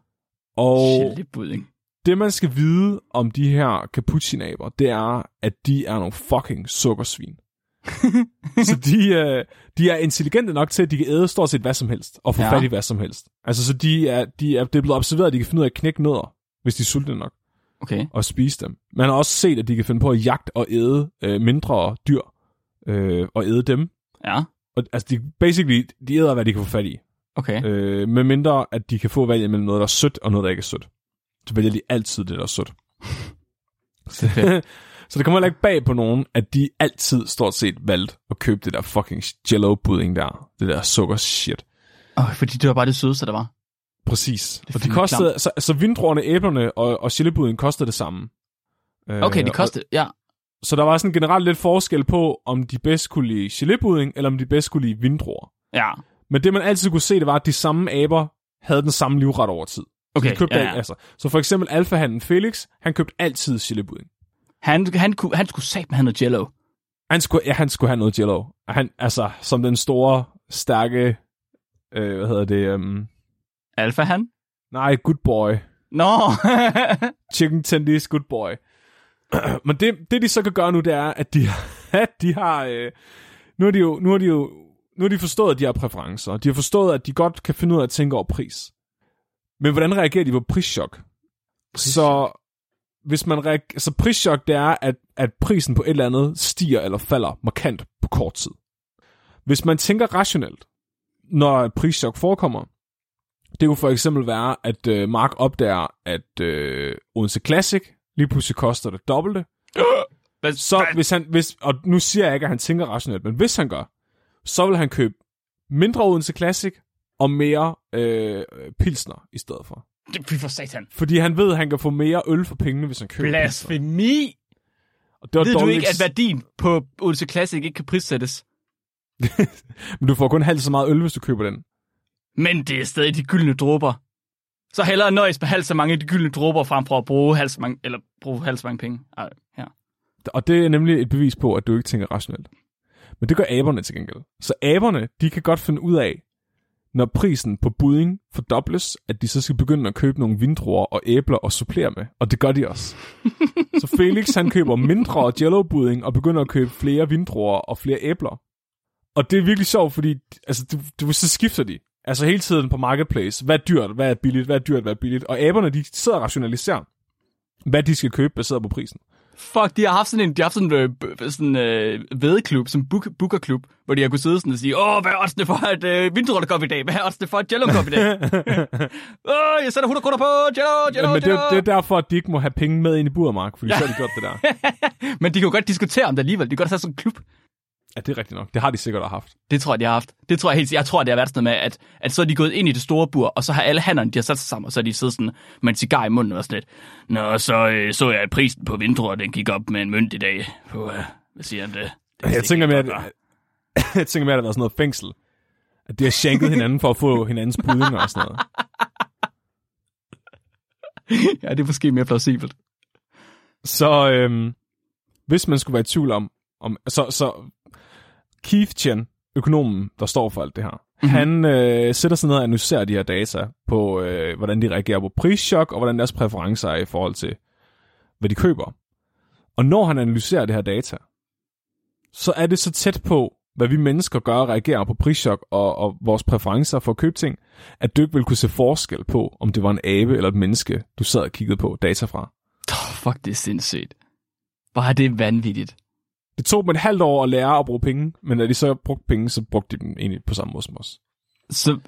Speaker 2: Og
Speaker 1: Chilipudding.
Speaker 2: det, man skal vide om de her capuchinaber, det er, at de er nogle fucking sukkersvin. så de, øh, de er intelligente nok til, at de kan æde stort set hvad som helst, og få
Speaker 1: ja.
Speaker 2: fat i hvad som helst. Altså, så de er, de er, det er blevet observeret, at de kan finde ud af at knække nødder, hvis de er sultne nok,
Speaker 1: Okay.
Speaker 2: og spise dem. Man har også set, at de kan finde på at jagte og æde øh, mindre dyr, øh, og æde dem.
Speaker 1: Ja.
Speaker 2: Og, altså, de, basically, de æder, hvad de kan få fat i.
Speaker 1: Okay.
Speaker 2: Øh, med mindre, at de kan få valget mellem noget, der er sødt, og noget, der ikke er sødt. Så vælger de altid det, der er sødt. så, så det kommer heller ikke bag på nogen, at de altid stort set valgt at købe det der fucking jello pudding der. Det der sukker shit.
Speaker 1: Oh, fordi det var bare det sødeste, der var.
Speaker 2: Præcis.
Speaker 1: Det
Speaker 2: Og de kostede, så, så vindruerne, æblerne og, og gelébudden kostede det samme. Øh,
Speaker 1: Okay, de
Speaker 2: og-
Speaker 1: kostede, ja.
Speaker 2: Så der var sådan generelt lidt forskel på, om de bedst kunne lide gelébudding, eller om de bedst kunne lide vindruer.
Speaker 1: Ja.
Speaker 2: Men det man altid kunne se, det var, at de samme aber havde den samme livret over tid.
Speaker 1: Okay,
Speaker 2: de købte
Speaker 1: ja,
Speaker 2: ja,
Speaker 1: ja.
Speaker 2: Altså, så for eksempel alfahanden Felix, han købte altid gelébudding.
Speaker 1: Han, han, kunne, han skulle satme have noget jello.
Speaker 2: Han skulle, ja, han skulle have noget jello. Han, altså, som den store, stærke, øh, hvad hedder det, um,
Speaker 1: Alfa han?
Speaker 2: nej, good boy.
Speaker 1: Nå.
Speaker 2: Chicken tendies, good boy. Men det, det, de så kan gøre nu, det er, at de, at de har, øh, nu har de jo, nu har de jo, nu har de forstået, at de har præferencer. De har forstået, at de godt kan finde ud af at tænke over pris. Men hvordan reagerer de på prischok? Så hvis man reagerer, så prischok, det er, at, at prisen på et eller andet stiger eller falder markant på kort tid. Hvis man tænker rationelt, når prischok forekommer, det kunne for eksempel være, at øh, Mark opdager, at øh, Odense Classic lige pludselig koster det dobbelte.
Speaker 1: Hvad,
Speaker 2: Så hvis han, hvis, og nu siger jeg ikke, at han tænker rationelt, men hvis han gør, så vil han købe mindre Odense Classic og mere øh, pilsner i stedet for.
Speaker 1: Fy for satan.
Speaker 2: Fordi han ved, at han kan få mere øl for pengene, hvis han køber pilsner.
Speaker 1: Blasfemi.
Speaker 2: Og det var
Speaker 1: Ved du ikke, at værdien på Odense Classic ikke kan prissættes?
Speaker 2: Men du får kun halvt så meget øl, hvis du køber den.
Speaker 1: Men det er stadig de gyldne dråber. Så hellere nøjes med halvt så mange af de gyldne dråber, frem for at bruge halvt så mange, eller bruge halvt så mange penge. Ej, ja.
Speaker 2: Og det er nemlig et bevis på, at du ikke tænker rationelt. Men det gør aberne til gengæld. Så aberne, de kan godt finde ud af, når prisen på budding fordobles, at de så skal begynde at købe nogle vindruer og æbler og supplere med. Og det gør de også. så Felix, han køber mindre jello budding og begynder at købe flere vindruer og flere æbler. Og det er virkelig sjovt, fordi altså, du, du, så skifter de. Altså hele tiden på marketplace. Hvad er dyrt, hvad er billigt, hvad er dyrt, hvad er billigt. Og aberne, de sidder og rationaliserer, hvad de skal købe baseret på prisen.
Speaker 1: Fuck, de har haft sådan en, de har haft sådan en øh, sådan, øh, vedeklub, som book, bookerklub, hvor de har kunnet sidde sådan og sige, åh, hvad er oddsene for et øh, vindrulle i dag? Hvad er oddsene for et jello i dag? Åh, jeg sætter 100 kroner på jello, jello,
Speaker 2: Men det, det er derfor, at de ikke må have penge med ind i Burmark, fordi ja. så har de gjort det der.
Speaker 1: Men de kan jo godt diskutere om det alligevel. De kan godt have sådan en klub.
Speaker 2: Ja, det er rigtigt nok. Det har de sikkert haft.
Speaker 1: Det tror jeg, de har haft. Det tror jeg helt Jeg tror, det har været sådan noget med, at, at så er de gået ind i det store bur, og så har alle handlerne, de har sat sig sammen, og så er de siddet sådan med en cigar i munden og sådan lidt. Nå, så øh, så jeg, at prisen på vindruer, den gik op med en mønt i dag. På, øh, hvad siger han det? det
Speaker 2: Jeg tænker mere, at, jeg tænker mere, at det har været sådan noget fængsel. At de har shanket hinanden for at få hinandens budinger og sådan noget.
Speaker 1: ja, det er måske mere plausibelt.
Speaker 2: Så øhm, hvis man skulle være i tvivl om, om så, så Keith Chen, økonomen, der står for alt det her, mm-hmm. han øh, sætter sig ned og analyserer de her data på, øh, hvordan de reagerer på prischok, og hvordan deres præferencer er i forhold til, hvad de køber. Og når han analyserer det her data, så er det så tæt på, hvad vi mennesker gør og reagerer på prischok og, og vores præferencer for at købe ting, at du ikke vil kunne se forskel på, om det var en abe eller et menneske, du sad og kiggede på data fra.
Speaker 1: Oh, fuck, det er sindssygt. Bare det er vanvittigt.
Speaker 2: Det tog dem et halvt år at lære at bruge penge, men når de så brugte penge, så brugte de dem egentlig på samme måde som os.
Speaker 1: Så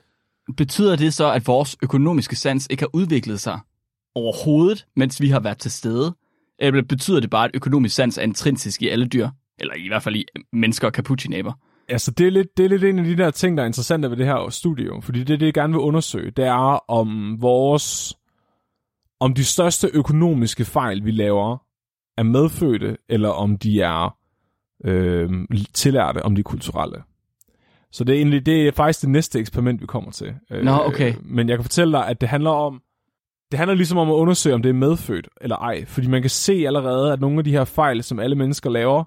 Speaker 1: betyder det så, at vores økonomiske sans ikke har udviklet sig overhovedet, mens vi har været til stede? Eller betyder det bare, at økonomisk sans er intrinsisk i alle dyr? Eller i hvert fald i mennesker og capuchinæber?
Speaker 2: Altså, det er, lidt, det er lidt en af de der ting, der er interessante ved det her studie, jo. fordi det, det jeg gerne vil undersøge, det er om vores, om de største økonomiske fejl, vi laver, er medfødte, eller om de er øh, tillærte, om de kulturelle. Så det er egentlig det er faktisk det næste eksperiment, vi kommer til. Øh,
Speaker 1: Nå, okay.
Speaker 2: Men jeg kan fortælle dig, at det handler om, det handler ligesom om at undersøge, om det er medfødt eller ej. Fordi man kan se allerede, at nogle af de her fejl, som alle mennesker laver,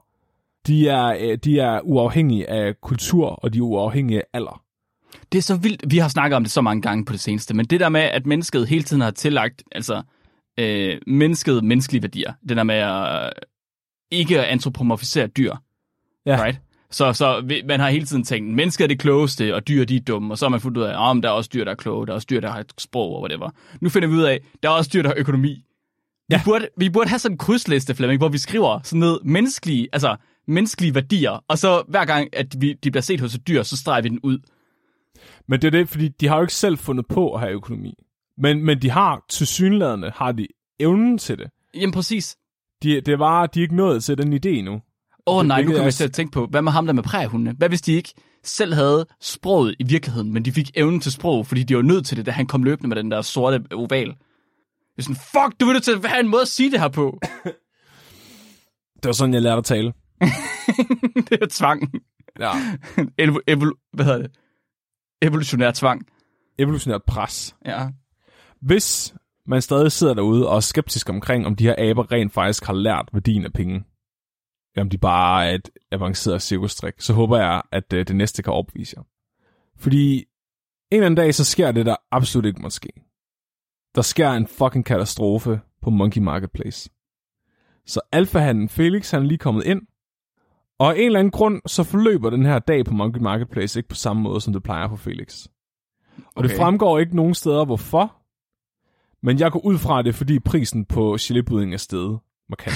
Speaker 2: de er, øh, de er uafhængige af kultur, og de er uafhængige af alder.
Speaker 1: Det er så vildt. Vi har snakket om det så mange gange på det seneste, men det der med, at mennesket hele tiden har tillagt, altså øh, mennesket menneskelige værdier, det der med at ikke at antropomorfisere dyr,
Speaker 2: Ja.
Speaker 1: right? Så, så man har hele tiden tænkt, mennesker er det klogeste, og dyr de er dumme, og så har man fundet ud af, om der er også dyr, der er kloge, der er også dyr, der har et sprog og whatever. Nu finder vi ud af, der er også dyr, der har økonomi. Ja. Vi, burde, vi burde have sådan en krydsliste, Flemming, hvor vi skriver sådan ned menneskelige, altså menneskelige værdier, og så hver gang, at vi, de bliver set hos et dyr, så streger vi den ud.
Speaker 2: Men det er det, fordi de har jo ikke selv fundet på at have økonomi. Men, men de har til synlædende, har de evnen til det.
Speaker 1: Jamen præcis.
Speaker 2: De, det var, de er ikke nået til den idé nu.
Speaker 1: Åh oh, nej, nu
Speaker 2: hvilket
Speaker 1: kan
Speaker 2: er
Speaker 1: vi
Speaker 2: s-
Speaker 1: til at tænke på, hvad med ham der med præhundene? Hvad hvis de ikke selv havde sproget i virkeligheden, men de fik evnen til sprog, fordi de var nødt til det, da han kom løbende med den der sorte oval? Det er sådan, fuck, du er nødt til at have en måde at sige det her på.
Speaker 2: Det var sådan, jeg lærte at tale.
Speaker 1: det er tvang.
Speaker 2: Ja.
Speaker 1: Evo, evol, hvad hedder det? Evolutionær tvang.
Speaker 2: Evolutionært pres.
Speaker 1: Ja.
Speaker 2: Hvis man stadig sidder derude og er skeptisk omkring, om de her aber rent faktisk har lært værdien af penge, eller om de bare er et avanceret cirkustrik, så håber jeg, at øh, det næste kan opvise jer. Fordi en eller anden dag, så sker det, der absolut ikke må ske. Der sker en fucking katastrofe på Monkey Marketplace. Så alfahanden Felix, han er lige kommet ind, og af en eller anden grund, så forløber den her dag på Monkey Marketplace ikke på samme måde, som det plejer på Felix. Og okay. det fremgår ikke nogen steder, hvorfor, men jeg går ud fra det, fordi prisen på gelébuding er steget markant.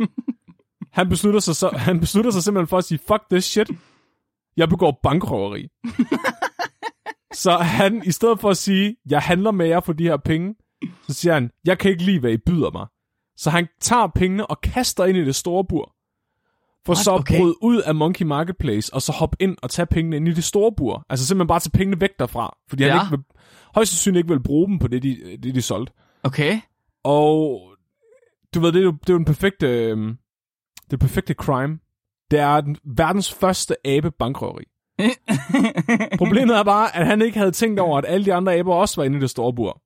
Speaker 2: han, beslutter sig så, han beslutter sig simpelthen for at sige, fuck this shit, jeg begår bankrøveri. så han, i stedet for at sige, jeg handler med jer for de her penge, så siger han, jeg kan ikke lide, hvad I byder mig. Så han tager pengene og kaster ind i det store bur. For
Speaker 1: What?
Speaker 2: så at
Speaker 1: Okay.
Speaker 2: bryde ud af Monkey Marketplace, og så hoppe ind og tage pengene ind i det store bur. Altså simpelthen bare tage pengene væk derfra. Fordi.
Speaker 1: Ja.
Speaker 2: han ikke vil, højst sandsynligt ikke vil bruge dem på det, de, det, de solgte.
Speaker 1: Okay.
Speaker 2: Og du ved, det er jo, det er jo den perfekte, øh, det perfekte crime. Det er den, verdens første abe bankrøveri. Problemet er bare, at han ikke havde tænkt over, at alle de andre aber også var inde i det store bur.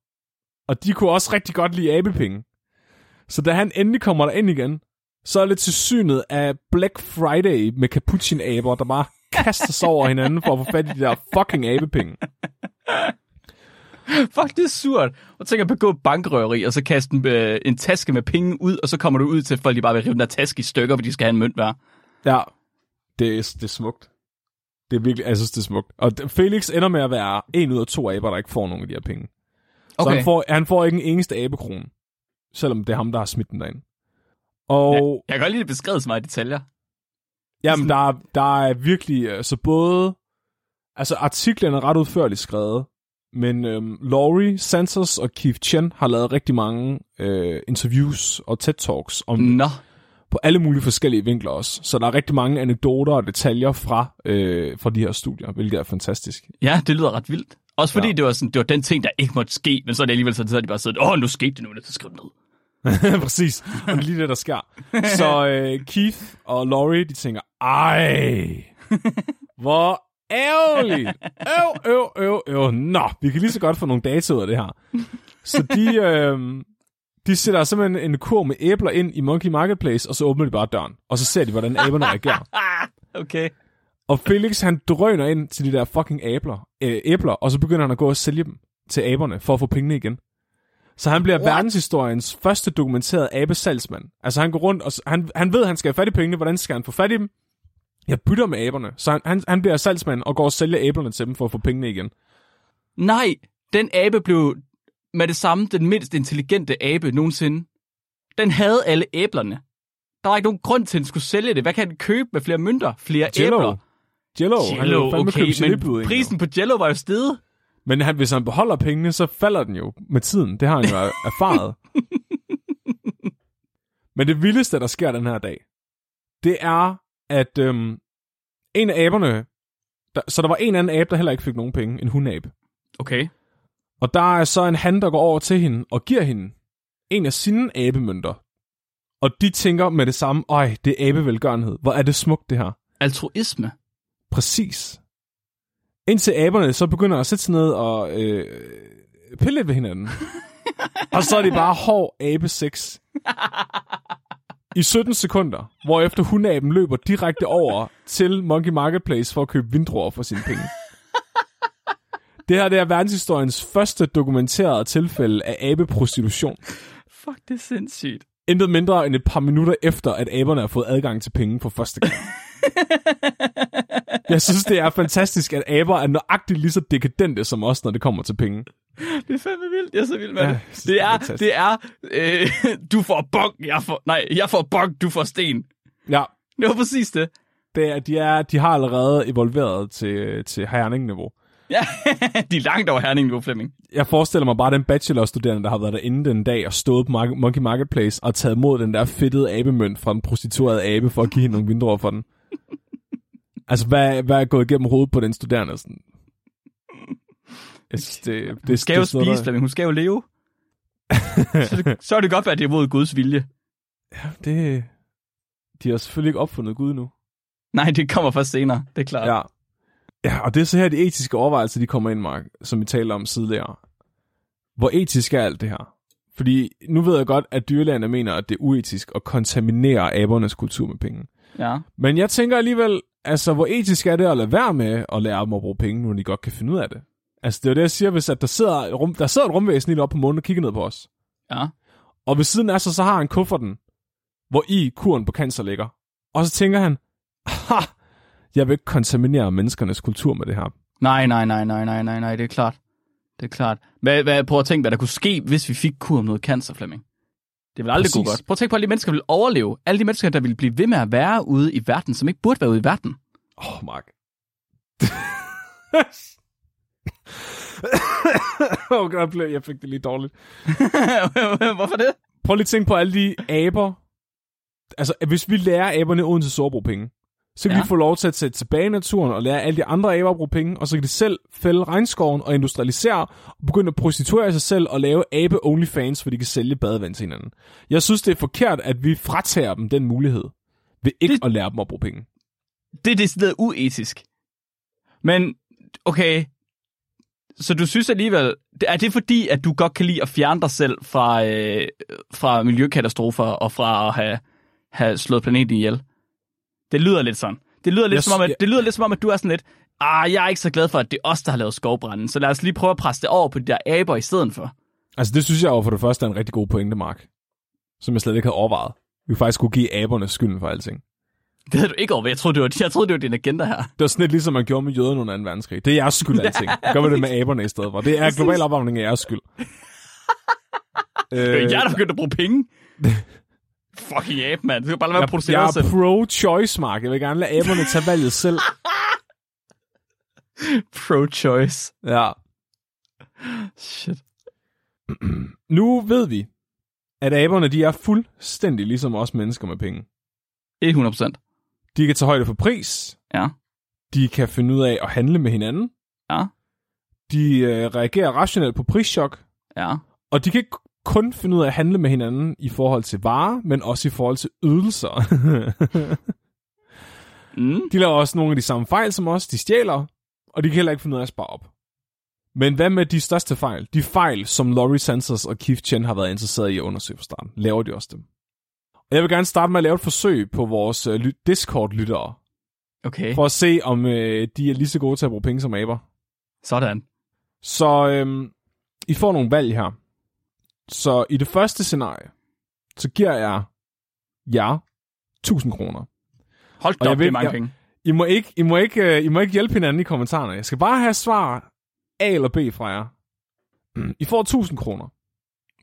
Speaker 2: Og de kunne også rigtig godt lide abepenge. Så da han endelig kommer der ind igen, så er det til synet af Black Friday med capuchin-aber, der bare kaster sig over hinanden for at få fat i de der fucking abepenge.
Speaker 1: Fuck, det er surt. Og tænk at begå bankrøveri, og så kaste en, øh, en taske med penge ud, og så kommer du ud til, at folk de bare vil rive den der taske i stykker, fordi de skal have en mønt hver.
Speaker 2: Ja, det er, det er smukt. Det er virkelig, jeg synes, det er smukt. Og Felix ender med at være en ud af to aber, der ikke får nogen af de her penge. Så
Speaker 1: Okay.
Speaker 2: han får, han får ikke en eneste abekrone, selvom det er ham, der har smidt den derind. Og
Speaker 1: Jeg kan godt lide det beskrevet så meget i detaljer.
Speaker 2: ja, jamen, der, er- der er virkelig, øh, så både, altså artiklen er ret udførligt skrevet, men øhm, Laurie, Santos og Keith Chen har lavet rigtig mange øh, interviews og TED-talks om det.
Speaker 1: Nå,
Speaker 2: på alle mulige forskellige vinkler også. Så der er rigtig mange anekdoter og detaljer fra, øh, fra de her studier, hvilket er fantastisk.
Speaker 1: ja, det lyder ret vildt. Også fordi
Speaker 2: Ja.
Speaker 1: det, var sådan, det var den ting, der ikke måtte ske, men så er det alligevel sådan, så har de bare siddet, åh, nu skete det nu, det det ned.
Speaker 2: Præcis. Og det er lige det, der sker. Så øh, Keith og Laurie, de tænker, ej, hvor ærgerligt. Øv, øv, øv, øv. Nå, vi kan lige så godt få nogle data ud af det her. Så de, øh, de sætter simpelthen en kur med æbler ind i Monkey Marketplace, og så åbner de bare døren. Og så ser de, hvordan aberne reagerer.
Speaker 1: Okay.
Speaker 2: Og Felix, han drøner ind til de der fucking æbler, øh, æbler, og så begynder han at gå og sælge dem til aberne, for at få pengene igen. Så han bliver
Speaker 1: What?
Speaker 2: verdenshistoriens første dokumenterede abesalgsmand. Altså han går rundt, og han, han ved, at han skal have fat i pengene. Hvordan skal han få fat i dem? Jeg bytter med aberne. Så han, han, han bliver salgsmand og går og sælger æblerne til dem for at få pengene igen.
Speaker 1: Nej, den abe blev med det samme den mindst intelligente abe nogensinde. Den havde alle æblerne. Der var ikke nogen grund til, at den skulle sælge det. Hvad kan den købe med flere mønter? Flere
Speaker 2: Jello.
Speaker 1: æbler?
Speaker 2: Jello, han
Speaker 1: Jello,
Speaker 2: fandme
Speaker 1: okay, men prisen på Jello var jo steget.
Speaker 2: Men han, hvis han beholder pengene, så falder den jo med tiden. Det har han jo erfaret. Men det vildeste, der sker den her dag, det er, at øhm, en af aberne... Der, så der var en anden abe, der heller ikke fik nogen penge. En hundabe.
Speaker 1: Okay.
Speaker 2: Og der er så en han, der går over til hende og giver hende en af sine abemønter. Og de tænker med det samme, øj, det er abevelgørenhed. Hvor er det smukt, det her.
Speaker 1: Altruisme.
Speaker 2: Præcis. Indtil aberne så begynder at sætte sig ned og øh, pille lidt ved hinanden. og så er det bare hård abe-sex. I 17 sekunder, hvorefter hundaben løber direkte over til Monkey Marketplace for at købe vindruer for sine penge. Det her det er verdenshistoriens første dokumenterede tilfælde af abeprostitution.
Speaker 1: Fuck, det er sindssygt.
Speaker 2: Intet mindre end et par minutter efter, at aberne har fået adgang til penge for første gang. Jeg synes, det er fantastisk, at aber er nøjagtigt lige så dekadente som os, når det kommer til penge.
Speaker 1: Det er fandme vildt. Jeg er så vild med
Speaker 2: Ja,
Speaker 1: det.
Speaker 2: synes,
Speaker 1: Det
Speaker 2: er
Speaker 1: det er, øh, du får bong, jeg får, nej, jeg får bong, du får sten.
Speaker 2: Ja,
Speaker 1: Det var præcis det.
Speaker 2: det er, de, er, de har allerede evolveret til, til herning-niveau.
Speaker 1: Ja, de er langt over herning nu, Flemming.
Speaker 2: Jeg forestiller mig bare den bachelorstuderende, der har været derinde den dag og stået på Monkey Marketplace og taget mod den der fedtede abemønt fra den prostituerede abe for at give hende nogle vindruer for den. Altså, hvad, hvad er gået igennem hovedet på den studerende? Sådan? Jeg synes, det, det,
Speaker 1: Hun
Speaker 2: det,
Speaker 1: skal jo
Speaker 2: det er sådan noget,
Speaker 1: spise, Flemming. Hun skal jo leve. så, det, så er det godt, at det er mod Guds vilje.
Speaker 2: der- Det, de har selvfølgelig ikke opfundet Gud nu.
Speaker 1: Nej, det kommer først senere. Det er klart.
Speaker 2: Ja. Ja, og det er så her, de etiske overvejelser, de kommer ind, Mark, som vi talte om tidligere. Hvor etisk er alt det her? Fordi nu ved jeg godt, at dyrlægerne mener, at det er uetisk at kontaminere abernes kultur med penge.
Speaker 1: ja.
Speaker 2: Men jeg tænker alligevel, altså, hvor etisk er det at lade være med at lære dem at bruge penge, når de godt kan finde ud af det? Altså, det er jo det, jeg siger, hvis at der sidder, rum, der sidder et rumvæsen lige oppe på månen og kigger ned på os.
Speaker 1: Ja.
Speaker 2: Og ved siden af sig, så har han kufferten, hvor i kuren på cancer ligger. Og så tænker han, ha, jeg vil ikke kontaminere menneskernes kultur med det her.
Speaker 1: Nej, nej, nej, nej, nej, nej, nej, det er klart. Det er klart. Hvad, hvad, prøv at tænke, hvad der kunne ske, hvis vi fik kur om noget cancer, Flemming. Det vil aldrig
Speaker 2: Præcis.
Speaker 1: gå godt. Prøv at tænke på, alle de mennesker vil overleve. Alle de mennesker, der vil blive ved med at være ude i verden, som ikke burde være ude i verden.
Speaker 2: Åh, oh, Mark. Åh, oh, God, jeg fik det lige dårligt.
Speaker 1: Hvorfor det?
Speaker 2: Prøv lige at tænke på alle de aber. Altså, hvis vi lærer aberne uden til bruge penge, så kan ja. De få lov til at sætte tilbage i naturen og lære alle de andre aber at bruge penge, og så kan de selv fælde regnskoven og industrialisere og begynde at prostituere sig selv og lave abe onlyfans, for de kan sælge badevand til hinanden. Jeg synes, det er forkert, at vi fratager dem den mulighed ved ikke. Det- at lære dem at bruge penge.
Speaker 1: Det er decideret uetisk. Men, okay. Så du synes alligevel, er det fordi, at du godt kan lide at fjerne dig selv fra, øh, fra miljøkatastrofer og fra at have, have slået planeten ihjel? Det lyder lidt sådan. Det lyder lidt,
Speaker 2: Jeg
Speaker 1: som om, at, det lyder lidt som om, at du er sådan lidt, ah, jeg er ikke så glad for, at det er os, der har lavet skovbranden, så lad os lige prøve at presse det over på de der aber i stedet for.
Speaker 2: Altså, det synes jeg jo for det første er en rigtig god pointe, Mark. Som jeg slet ikke havde overvejet. Vi faktisk kunne give aberne skylden for alting.
Speaker 1: Det havde du ikke over. Jeg troede, det var, jeg troede, det var din agenda her.
Speaker 2: Det var sådan lidt ligesom man gjorde med jøderne under 2. verdenskrig. Det er jeres skyld, alting. Gør vi det med aberne i stedet for. Det er global opvarmning af jeres skyld.
Speaker 1: Det er
Speaker 2: øh,
Speaker 1: jeg, der begyndte at bruge penge. Fucking abe, mand. Det skal bare lade være at producere
Speaker 2: jeg
Speaker 1: selv.
Speaker 2: er pro-choice, Mark. Jeg vil gerne lade aberne tage valget selv.
Speaker 1: Pro-choice.
Speaker 2: Ja.
Speaker 1: Shit.
Speaker 2: Nu ved vi, at aberne de er fuldstændig ligesom os mennesker med penge.
Speaker 1: 100 procent.
Speaker 2: De kan tage højde for pris.
Speaker 1: Ja.
Speaker 2: De kan finde ud af at handle med hinanden.
Speaker 1: Ja.
Speaker 2: De øh, reagerer rationelt på prischok.
Speaker 1: Ja.
Speaker 2: Og de kan ikke kun finde ud af at handle med hinanden i forhold til varer, men også i forhold til ydelser.
Speaker 1: Mm.
Speaker 2: de laver også nogle af de samme fejl som os. De stjæler, og de kan heller ikke finde ud af at spare op. Men hvad med de største fejl? De fejl, som Laurie Sanders og Keith Chen har været interesseret i at undersøge fra starten. Laver de også dem? Og jeg vil gerne starte med at lave et forsøg på vores øh, ly- Discord-lyttere,
Speaker 1: Okay.
Speaker 2: for at se, om øh, de er lige så gode til at bruge penge som aber.
Speaker 1: Sådan.
Speaker 2: Så øhm, I får nogle valg her. Så i det første scenarie, så giver jeg jer 1000 kroner.
Speaker 1: Hold da op, det
Speaker 2: vil-
Speaker 1: er mange
Speaker 2: jeg-
Speaker 1: penge.
Speaker 2: I må, ikke, I, må ikke, øh, I må ikke hjælpe hinanden i kommentarerne. Jeg skal bare have svar A eller B fra jer. I får 1000 kroner.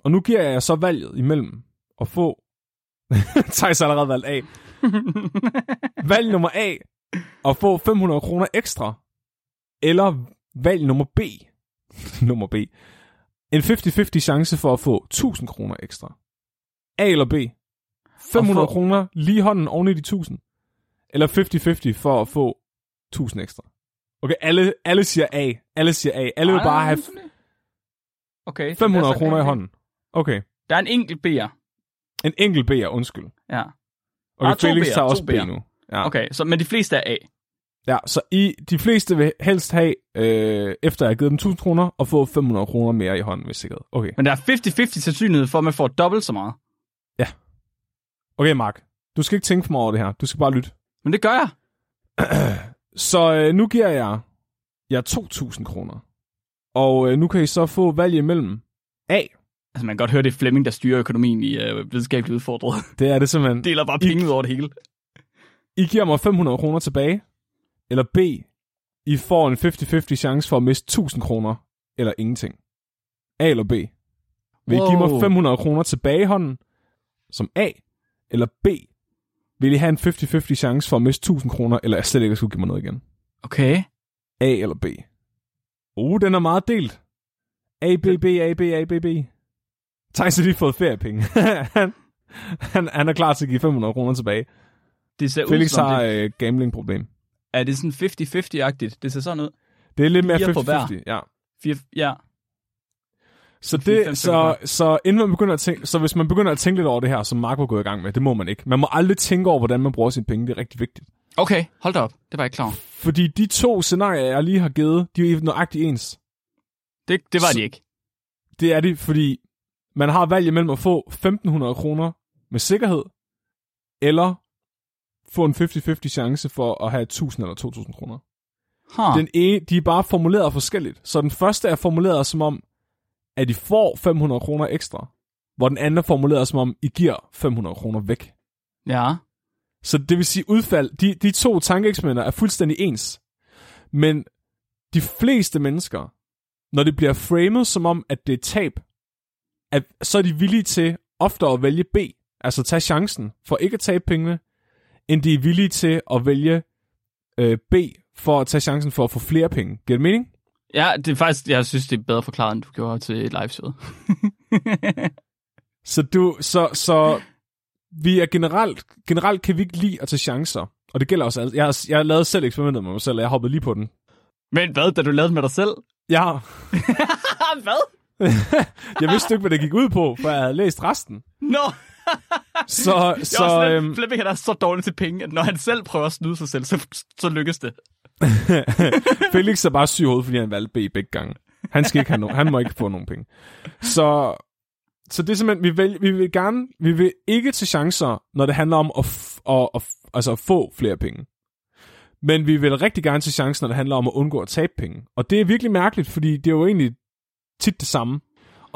Speaker 2: Og nu giver jeg så valget imellem at få Thijs har allerede valgt A. valg nummer A, at få 500 kroner ekstra. Eller valg nummer B. nummer B. En 50-50 chance for at få 1000 kroner ekstra. A eller B. 500
Speaker 1: få-
Speaker 2: kroner lige hånden oven i de 1000. Eller 50-50 for at få 1000 ekstra. Okay, alle, alle siger A. Alle siger A. Alle vil bare have
Speaker 1: Okay. så
Speaker 2: 500
Speaker 1: lad os så
Speaker 2: kroner i hånden. Okay.
Speaker 1: Der er en enkelt B'er.
Speaker 2: En enkelt B'er, undskyld.
Speaker 1: Ja.
Speaker 2: Okay,
Speaker 1: Ah,
Speaker 2: Felix tager også B nu. Ja.
Speaker 1: Okay, så, men de fleste er A.
Speaker 2: ja, så I, de fleste vil helst have, øh, efter jeg har givet dem 1000 kroner, og få 500 kroner mere i hånden, hvis sikkerhed. Okay.
Speaker 1: Men der er 50-50 sandsynlighed for, at man får dobbelt så meget.
Speaker 2: Okay, Mark. Du skal ikke tænke for mig over det her. Du skal bare lytte.
Speaker 1: Men det gør jeg.
Speaker 2: Så øh, nu giver jeg jer 2.000 kroner. Og øh, nu kan I så få valg imellem A.
Speaker 1: Altså, man kan godt høre, det er Flemming, der styrer økonomien i øh, videnskabeligt udfordret.
Speaker 2: Det er det simpelthen.
Speaker 1: Deler bare penge ud over det hele.
Speaker 2: I giver mig 500 kroner tilbage. Eller B. I får en 50-50 chance for at miste 1000 kroner. Eller ingenting. A eller B. Vil I give mig
Speaker 1: Wow.
Speaker 2: 500 kroner tilbage i hånden? Som A. Eller B. Vil I have en 50-50 chance for at miste 1000 kroner? Eller slet ikke skulle give mig noget igen?
Speaker 1: Okay.
Speaker 2: A eller B? Uh, den er meget delt. A, B, B, A, B, A, B, B. Thijs har lige fået feriepenge. han, han, han er klar til at give 500 kroner tilbage.
Speaker 1: Det ser ud
Speaker 2: Felix
Speaker 1: som
Speaker 2: har
Speaker 1: det.
Speaker 2: øh, gambling-problem.
Speaker 1: Er det sådan 50-50-agtigt? Det ser sådan ud.
Speaker 2: Det er lidt mere
Speaker 1: Fire på hver.
Speaker 2: 50-50, ja.
Speaker 1: Fire, ja.
Speaker 2: Så, det, så, så, inden man begynder at tænke, så hvis man begynder at tænke lidt over det her, som Mark var gået i gang med, det må man ikke. Man må aldrig tænke over, hvordan man bruger sine penge. Det er rigtig vigtigt.
Speaker 1: Okay, hold da op. Det var jeg ikke klar.
Speaker 2: Fordi de to scenarier, jeg lige har givet, de er nøjagtigt ens.
Speaker 1: Det, det var
Speaker 2: Så-
Speaker 1: de ikke.
Speaker 2: Det er de, fordi man har valg imellem at få 1.500 kroner med sikkerhed, eller få en 50-50 chance for at have 1.000 eller 2.000 kroner.
Speaker 1: Huh.
Speaker 2: Den ene, de er bare formuleret forskelligt. Så den første er formuleret som om, at I får 500 kroner ekstra, hvor den anden er formuleret som om, I giver 500 kroner væk.
Speaker 1: Ja.
Speaker 2: Så det vil sige udfald, de, de to tankeeksperimenter er fuldstændig ens. Men de fleste mennesker, når det bliver framed som om, at det er tab, at, så er de villige til ofte at vælge B, altså tage chancen for ikke at tabe pengene, end de er villige til at vælge øh, B for at tage chancen for at få flere penge. Giver det mening?
Speaker 1: Ja, det er faktisk, jeg synes, det er bedre forklaret, end du gjorde til et live-show.
Speaker 2: Så, du, så, så vi er generelt, generelt kan vi ikke lide at tage chancer. Og det gælder også. Jeg har, jeg har lavet selv eksperimentet med mig selv, og jeg hoppede lige på den.
Speaker 1: Men hvad, da du lavede med dig selv?
Speaker 2: Har,
Speaker 1: hvad?
Speaker 2: jeg vidste ikke, hvad det gik ud på, for jeg havde læst resten.
Speaker 1: Nå!
Speaker 2: Så, så
Speaker 1: også
Speaker 2: øhm,
Speaker 1: Flemming han er så dårlig til penge, at når han selv prøver at snyde sig selv, så, så lykkes det.
Speaker 2: Felix er bare syg i hovedet, fordi han valgte B begge gange. Han, skal ikke have no- han må ikke få nogen penge. Så, så det er simpelthen, vi vil, vi vil gerne, vi vil ikke tage chancer, når det handler om at, f- at, at, altså at få flere penge. Men vi vil rigtig gerne tage chancer, når det handler om at undgå at tabe penge. Og det er virkelig mærkeligt, fordi det er jo egentlig tit det samme.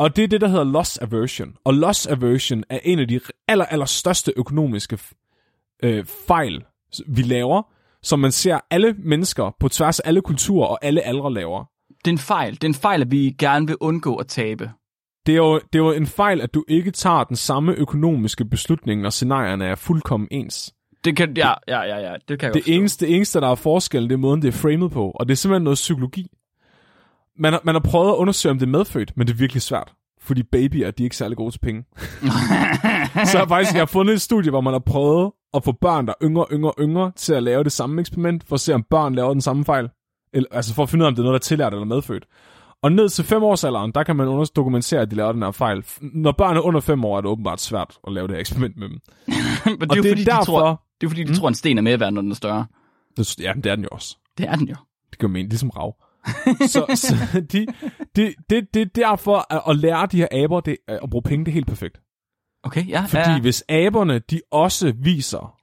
Speaker 2: Og det er det, der hedder loss aversion. Og loss aversion er en af de aller, aller største økonomiske øh, fejl, vi laver, som man ser alle mennesker på tværs af alle kulturer og alle aldre laver.
Speaker 1: Det er en fejl. Det er en fejl, at vi gerne vil undgå at tabe.
Speaker 2: Det er, jo, det er jo en fejl, at du ikke tager den samme økonomiske beslutning, når scenarierne er fuldkommen ens.
Speaker 1: Det kan, ja, ja, ja, ja, det kan jeg
Speaker 2: Det eneste, det eneste, der er forskellen, det er måden, det er framed på. Og det er simpelthen noget psykologi. Man har, man har prøvet at undersøge, om det er medfødt, men det er virkelig svært. Fordi babyer, de er ikke særlig gode til penge. så jeg har faktisk jeg har fundet et studie, hvor man har prøvet at få børn, der er yngre, yngre, yngre, til at lave det samme eksperiment, for at se, om børn laver den samme fejl. Eller, altså for at finde ud af, om det er noget, der er tillært eller medfødt. Og ned til 5 års alderen, der kan man under- dokumentere, at de laver den her fejl. Når børn er under 5 år, er det åbenbart svært at lave det her eksperiment med dem.
Speaker 1: Men det
Speaker 2: Og
Speaker 1: er jo
Speaker 2: det er
Speaker 1: fordi,
Speaker 2: derfor...
Speaker 1: de tror, det er fordi, de tror, en sten er mere værd, når den er større.
Speaker 2: Det, ja, det er den jo også.
Speaker 1: Det er den jo.
Speaker 2: Det gør mening, ligesom rav. så så de, det, det, det er derfor, at, at lære de her aber det, at bruge penge, det er helt perfekt.
Speaker 1: Okay, ja.
Speaker 2: Fordi
Speaker 1: ja.
Speaker 2: hvis aberne, de også viser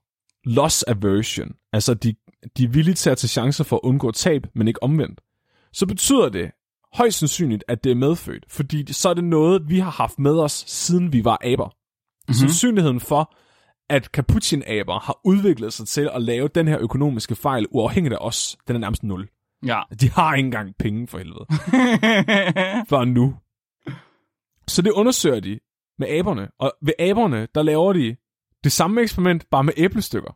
Speaker 2: loss aversion, altså de, de er villige til at tage chancer for at undgå tab, men ikke omvendt, så betyder det højst sandsynligt, at det er medfødt, fordi det, så er det noget, vi har haft med os, siden vi var aber. Mm-hmm. Sandsynligheden for, at capuchin-aber har udviklet sig til at lave den her økonomiske fejl uafhængigt af os, den er nærmest nul.
Speaker 1: Ja.
Speaker 2: De har ikke engang penge for helvede. Før nu. Så det undersøger de med aberne. Og ved aberne, der laver de det samme eksperiment, bare med æblestykker.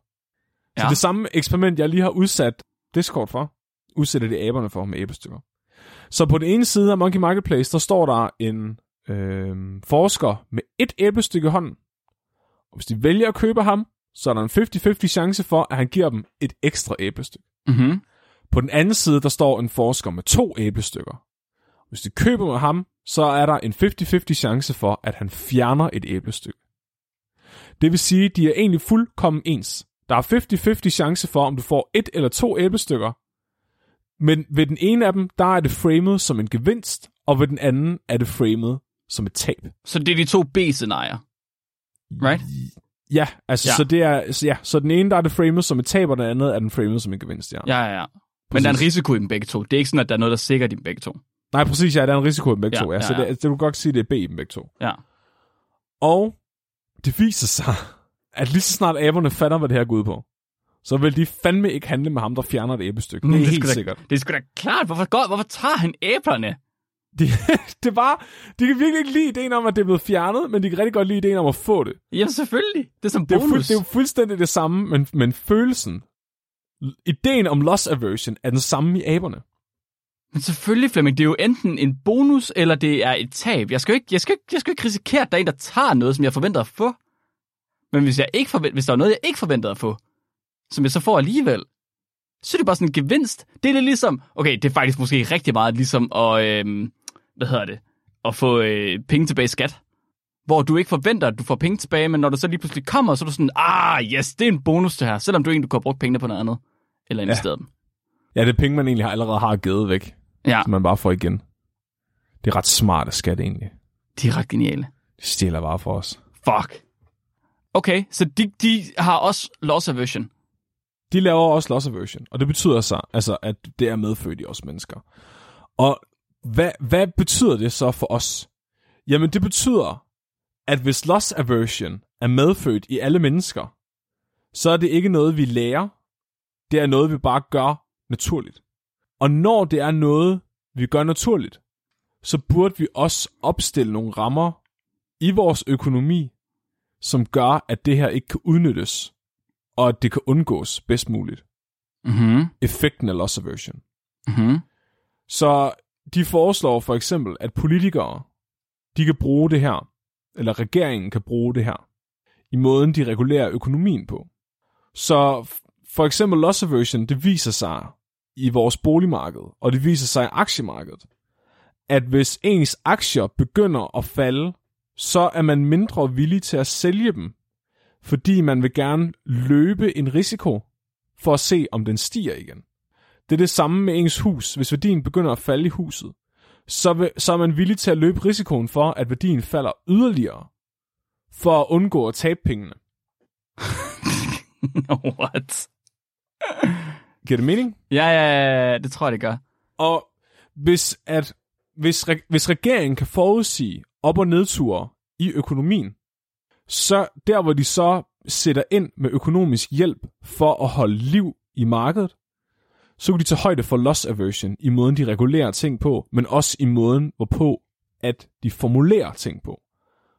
Speaker 2: Så
Speaker 1: Ja.
Speaker 2: det samme eksperiment, jeg lige har udsat Discord for, udsætter de aberne for med æblestykker. Så på den ene side af Monkey Marketplace, der står der en øh, forsker med et æblestykke i hånden. Og hvis de vælger at købe ham, så er der en 50-50 chance for, at han giver dem et ekstra æblestykke.
Speaker 1: Mm-hmm.
Speaker 2: På den anden side, der står en forsker med to æblestykker. Hvis de køber med ham, så er der en 50-50 chance for, at han fjerner et æblestykke. Det vil sige, at de er egentlig fuldkommen ens. Der er 50-50 chance for, om du får et eller to æblestykker. Men ved den ene af dem, der er det framet som en gevinst, og ved den anden er det framet som et tab.
Speaker 1: Så det er de to B-scenarier. Right?
Speaker 2: Ja, altså
Speaker 1: Ja.
Speaker 2: så det er så ja, så den ene der er det framet som et tab, og den anden er den framet som en gevinst, ja.
Speaker 1: Ja, ja, ja. Men der er en
Speaker 2: Præcis.
Speaker 1: risiko i dem begge to. Det er ikke sådan, at der er noget, der sikrer dem begge to.
Speaker 2: Nej, præcis, ja, der er en risiko i dem begge
Speaker 1: Ja,
Speaker 2: to, ja,
Speaker 1: ja,
Speaker 2: så
Speaker 1: ja.
Speaker 2: det, det, du kan godt sige, det er B i dem begge to.
Speaker 1: Ja.
Speaker 2: Og det viser sig, at lige så snart aberne fatter, hvad det her går ud på, så vil de fandme ikke handle med ham, der fjerner et æblestykke. Det er
Speaker 1: Mm,
Speaker 2: helt
Speaker 1: da,
Speaker 2: sikkert.
Speaker 1: Det er sgu da klart. Hvorfor, godt, hvorfor tager han æblerne?
Speaker 2: De, det var, de kan virkelig ikke lide ideen om, at det er blevet fjernet, men de kan rigtig godt lide ideen om at få det.
Speaker 1: Jamen selvfølgelig. Det er som
Speaker 2: Det er,
Speaker 1: bonus.
Speaker 2: fuld, det er jo fuldstændig det samme, men, men følelsen, ideen om loss aversion er den samme i aberne.
Speaker 1: Men selvfølgelig, Flemming, det er jo enten en bonus, eller det er et tab. Jeg skal jo ikke, jeg skal, jeg skal ikke risikere, at der er en, der tager noget, som jeg forventer at få. Men hvis, jeg ikke forvent, hvis der er noget, jeg ikke forventede at få, som jeg så får alligevel, så er det bare sådan en gevinst. Det er lidt ligesom, okay, det er faktisk måske rigtig meget ligesom at, øh, hvad hedder det, at få øh, penge tilbage i skat. Hvor du ikke forventer, at du får penge tilbage, men når du så lige pludselig kommer, så er du sådan, ah, yes, det er en bonus det her, selvom du egentlig kunne have brugt pengene på noget andet, eller investeret dem.
Speaker 2: Ja, det er penge, man egentlig allerede har givet væk,
Speaker 1: Ja,
Speaker 2: som man bare får igen. Det er ret smart af skat egentlig.
Speaker 1: de er ret geniale.
Speaker 2: De stjæler bare for os.
Speaker 1: Fuck. Okay, så de, de har også loss aversion.
Speaker 2: De laver også loss aversion, og det betyder så, altså, at det er medfødt i os mennesker. Og hvad, hvad betyder det så for os? Jamen, det betyder, at hvis loss aversion er medfødt i alle mennesker, så er det ikke noget, vi lærer. Det er noget, vi bare gør naturligt. Og når det er noget, vi gør naturligt, så burde vi også opstille nogle rammer i vores økonomi, som gør, at det her ikke kan udnyttes, og at det kan undgås bedst muligt.
Speaker 1: Mhm.
Speaker 2: Effekten af loss aversion.
Speaker 1: Mhm.
Speaker 2: Så de foreslår for eksempel, at politikere, de kan bruge det her, eller regeringen kan bruge det her, i måden de regulerer økonomien på. Så for eksempel loss aversion, det viser sig i vores boligmarked, og det viser sig i aktiemarkedet, at hvis ens aktier begynder at falde, så er man mindre villig til at sælge dem, fordi man vil gerne løbe en risiko for at se, om den stiger igen. Det er det samme med ens hus. Hvis værdien begynder at falde i huset, så, vil, så er man villig til at løbe risikoen for, at værdien falder yderligere, for at undgå at tabe pengene.
Speaker 1: What?
Speaker 2: Giver det mening?
Speaker 1: Ja, ja, ja, det tror jeg, det gør.
Speaker 2: Og hvis, at, hvis, re, hvis regeringen kan forudsige op- og nedture i økonomien, så der hvor de så sætter ind med økonomisk hjælp for at holde liv i markedet, så kan de tage højde for loss aversion i måden, de regulerer ting på, men også i måden, hvorpå at de formulerer ting på.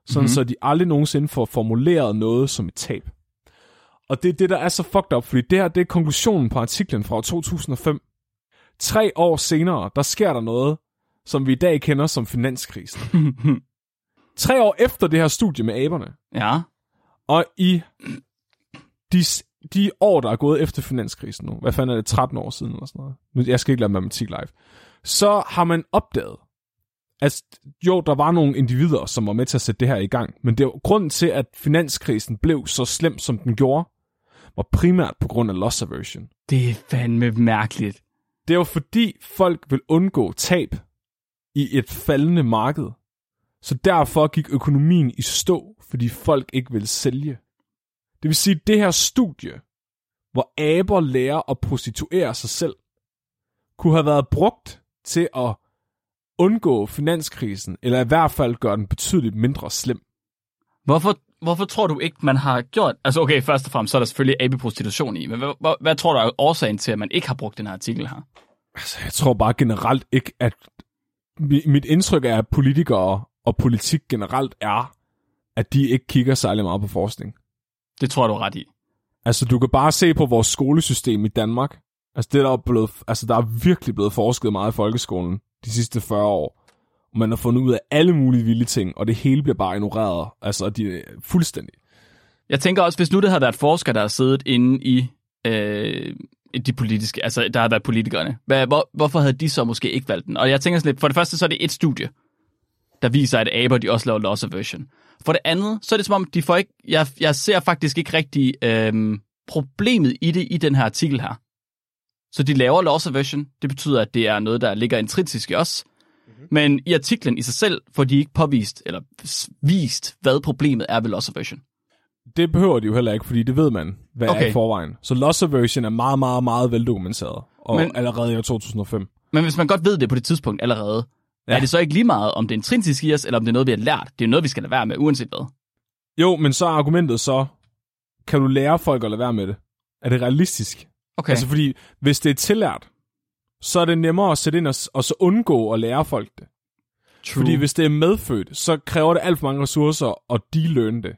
Speaker 2: Sådan
Speaker 1: Mhm.
Speaker 2: mm-hmm. så de aldrig nogensinde får formuleret noget som et tab. Og det er det, der er så fucked up, fordi det her det er konklusionen på artiklen fra år 2005. Tre år senere, der sker der noget, som vi i dag kender som finanskrisen. Tre år efter det her studie med aberne,
Speaker 1: ja.
Speaker 2: og i de, de år, der er gået efter finanskrisen nu, hvad fanden er det, 13 år siden eller sådan noget, nu, jeg skal ikke lade matematik live, så har man opdaget, at jo, der var nogle individer, som var med til at sætte det her i gang, men det var grunden til, at finanskrisen blev så slem, som den gjorde, var primært på grund af loss aversion.
Speaker 1: Det er fandme mærkeligt.
Speaker 2: Det var fordi folk vil undgå tab i et faldende marked. Så derfor gik økonomien i stå, fordi folk ikke ville sælge. Det vil sige, at det her studie, hvor aber lærer at prostituere sig selv, kunne have været brugt til at undgå finanskrisen, eller i hvert fald gøre den betydeligt mindre slem.
Speaker 1: Hvorfor, hvorfor tror du ikke, man har gjort... Altså okay, først og fremmest, så er der selvfølgelig abeprostitution i, men hvad, hvad, hvad tror du er årsagen til, at man ikke har brugt den her artikel her?
Speaker 2: Altså, jeg tror bare generelt ikke, at mi- mit indtryk er, at politikere og politik generelt er, at de ikke kigger særlig meget på forskning.
Speaker 1: Det tror jeg, du er ret i.
Speaker 2: Altså, du kan bare se på vores skolesystem i Danmark. Altså, det er der, er blevet, altså, der er virkelig blevet forsket meget i folkeskolen de sidste 40 år. Og man har fundet ud af alle mulige vilde ting, og det hele bliver bare ignoreret. Altså, de er fuldstændig.
Speaker 1: Jeg tænker også, hvis nu det havde været forskere, der har siddet inde i øh, de politiske, altså der har været politikerne, hvad, hvor, hvorfor havde de så måske ikke valgt den? Og jeg tænker sådan lidt, for det første så er det et studie, der viser, at aber de også laver loss aversion. For det andet, så er det som om, de får ikke, jeg, jeg ser faktisk ikke rigtig øh, problemet i det i den her artikel her. Så de laver loss aversion, det betyder, at det er noget, der ligger intrinsisk i os. Mm-hmm. Men i artiklen i sig selv får de ikke påvist, eller vist, hvad problemet er ved loss aversion.
Speaker 2: Det behøver de jo heller ikke, fordi det ved man, hvad okay. er i forvejen. Så loss aversion er meget, meget, meget veldokumenteret, og men, allerede i 2005.
Speaker 1: Men hvis man godt ved det på det tidspunkt allerede, ja. er det så ikke lige meget, om det er intrinsisk i os, eller om det er noget, vi har lært? Det er noget, vi skal lade være med, uanset hvad.
Speaker 2: Jo, men så er argumentet så, kan du lære folk at lade være med det? Er det realistisk?
Speaker 1: Okay.
Speaker 2: Altså fordi, hvis det er tillært, så er det nemmere at sætte ind og, og så undgå at lære folk det. True. Fordi hvis det er medfødt, så kræver det alt for mange ressourcer at de det.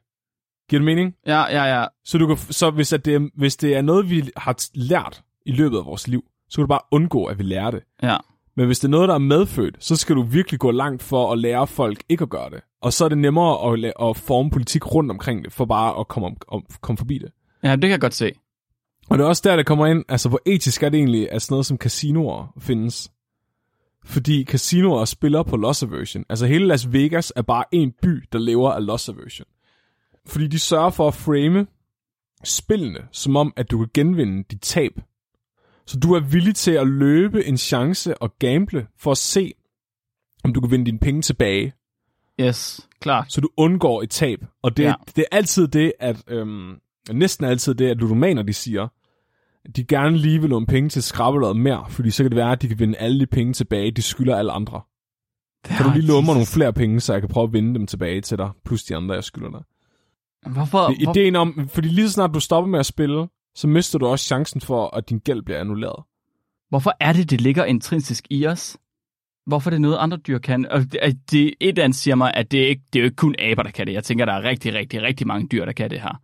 Speaker 2: Giver det mening?
Speaker 1: Ja, ja, ja.
Speaker 2: Så, du kan, så hvis, at det er, hvis det er noget, vi har lært i løbet af vores liv, så kan du bare undgå, at vi lærer det.
Speaker 1: Ja.
Speaker 2: Men hvis det er noget, der er medfødt, så skal du virkelig gå langt for at lære folk ikke at gøre det. Og så er det nemmere at, at forme politik rundt omkring det, for bare at komme, om, om, komme forbi det.
Speaker 1: Ja, det kan jeg godt se.
Speaker 2: Og det er også der, det kommer ind, altså hvor etisk er det egentlig, at sådan noget som casinoer findes. Fordi casinoer spiller på loss aversion. Altså hele Las Vegas er bare en by, der lever af loss aversion. Fordi de sørger for at frame spillene, som om, at du kan genvinde dit tab. Så du er villig til at løbe en chance og gamble for at se, om du kan vinde dine penge tilbage.
Speaker 1: Yes, klart.
Speaker 2: Så du undgår et tab. Og det, ja. det er altid det, at øhm, næsten altid det, at ludomaner de siger, de gerne lige vil låne penge til skrabbeløjet mere, fordi så kan det være, at de kan vinde alle de penge tilbage, de skylder alle andre. Ja, kan du lige låne mig nogle flere penge, så jeg kan prøve at vinde dem tilbage til dig, plus de andre, jeg skylder dig.
Speaker 1: Hvorfor?
Speaker 2: Det, ideen om, fordi lige så snart du stopper med at spille, så mister du også chancen for, at din gæld bliver annulleret.
Speaker 1: Hvorfor er det, det ligger intrinsisk i os? Hvorfor er det noget, andre dyr kan? Og det, det, et andet siger mig, at det, er ikke, det er jo ikke kun aber, der kan det. Jeg tænker, der er rigtig, rigtig, rigtig mange dyr, der kan det her.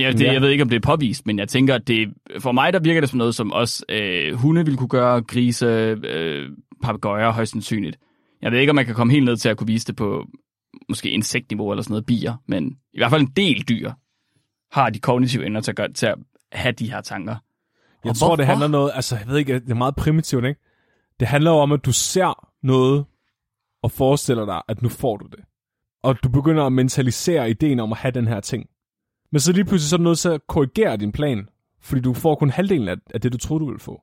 Speaker 1: Ja, det, ja. Jeg ved ikke, om det er påvist, men jeg tænker, at det, for mig der virker det som noget, som også øh, hunde ville kunne gøre, grise, øh, papegøjer højst sandsynligt. Jeg ved ikke, om man kan komme helt ned til at kunne vise det på måske insektniveau eller sådan noget, bier, men i hvert fald en del dyr har de kognitive ender til at, gøre, til at have de her tanker.
Speaker 2: Jeg og tror, hvorfor? det handler noget, altså jeg ved ikke, det er meget primitivt, ikke? Det handler om, at du ser noget og forestiller dig, at nu får du det. Og du begynder at mentalisere ideen om at have den her ting. Men så lige pludselig så er du nødt til at korrigere din plan, fordi du får kun halvdelen af, af det, du troede, du ville få.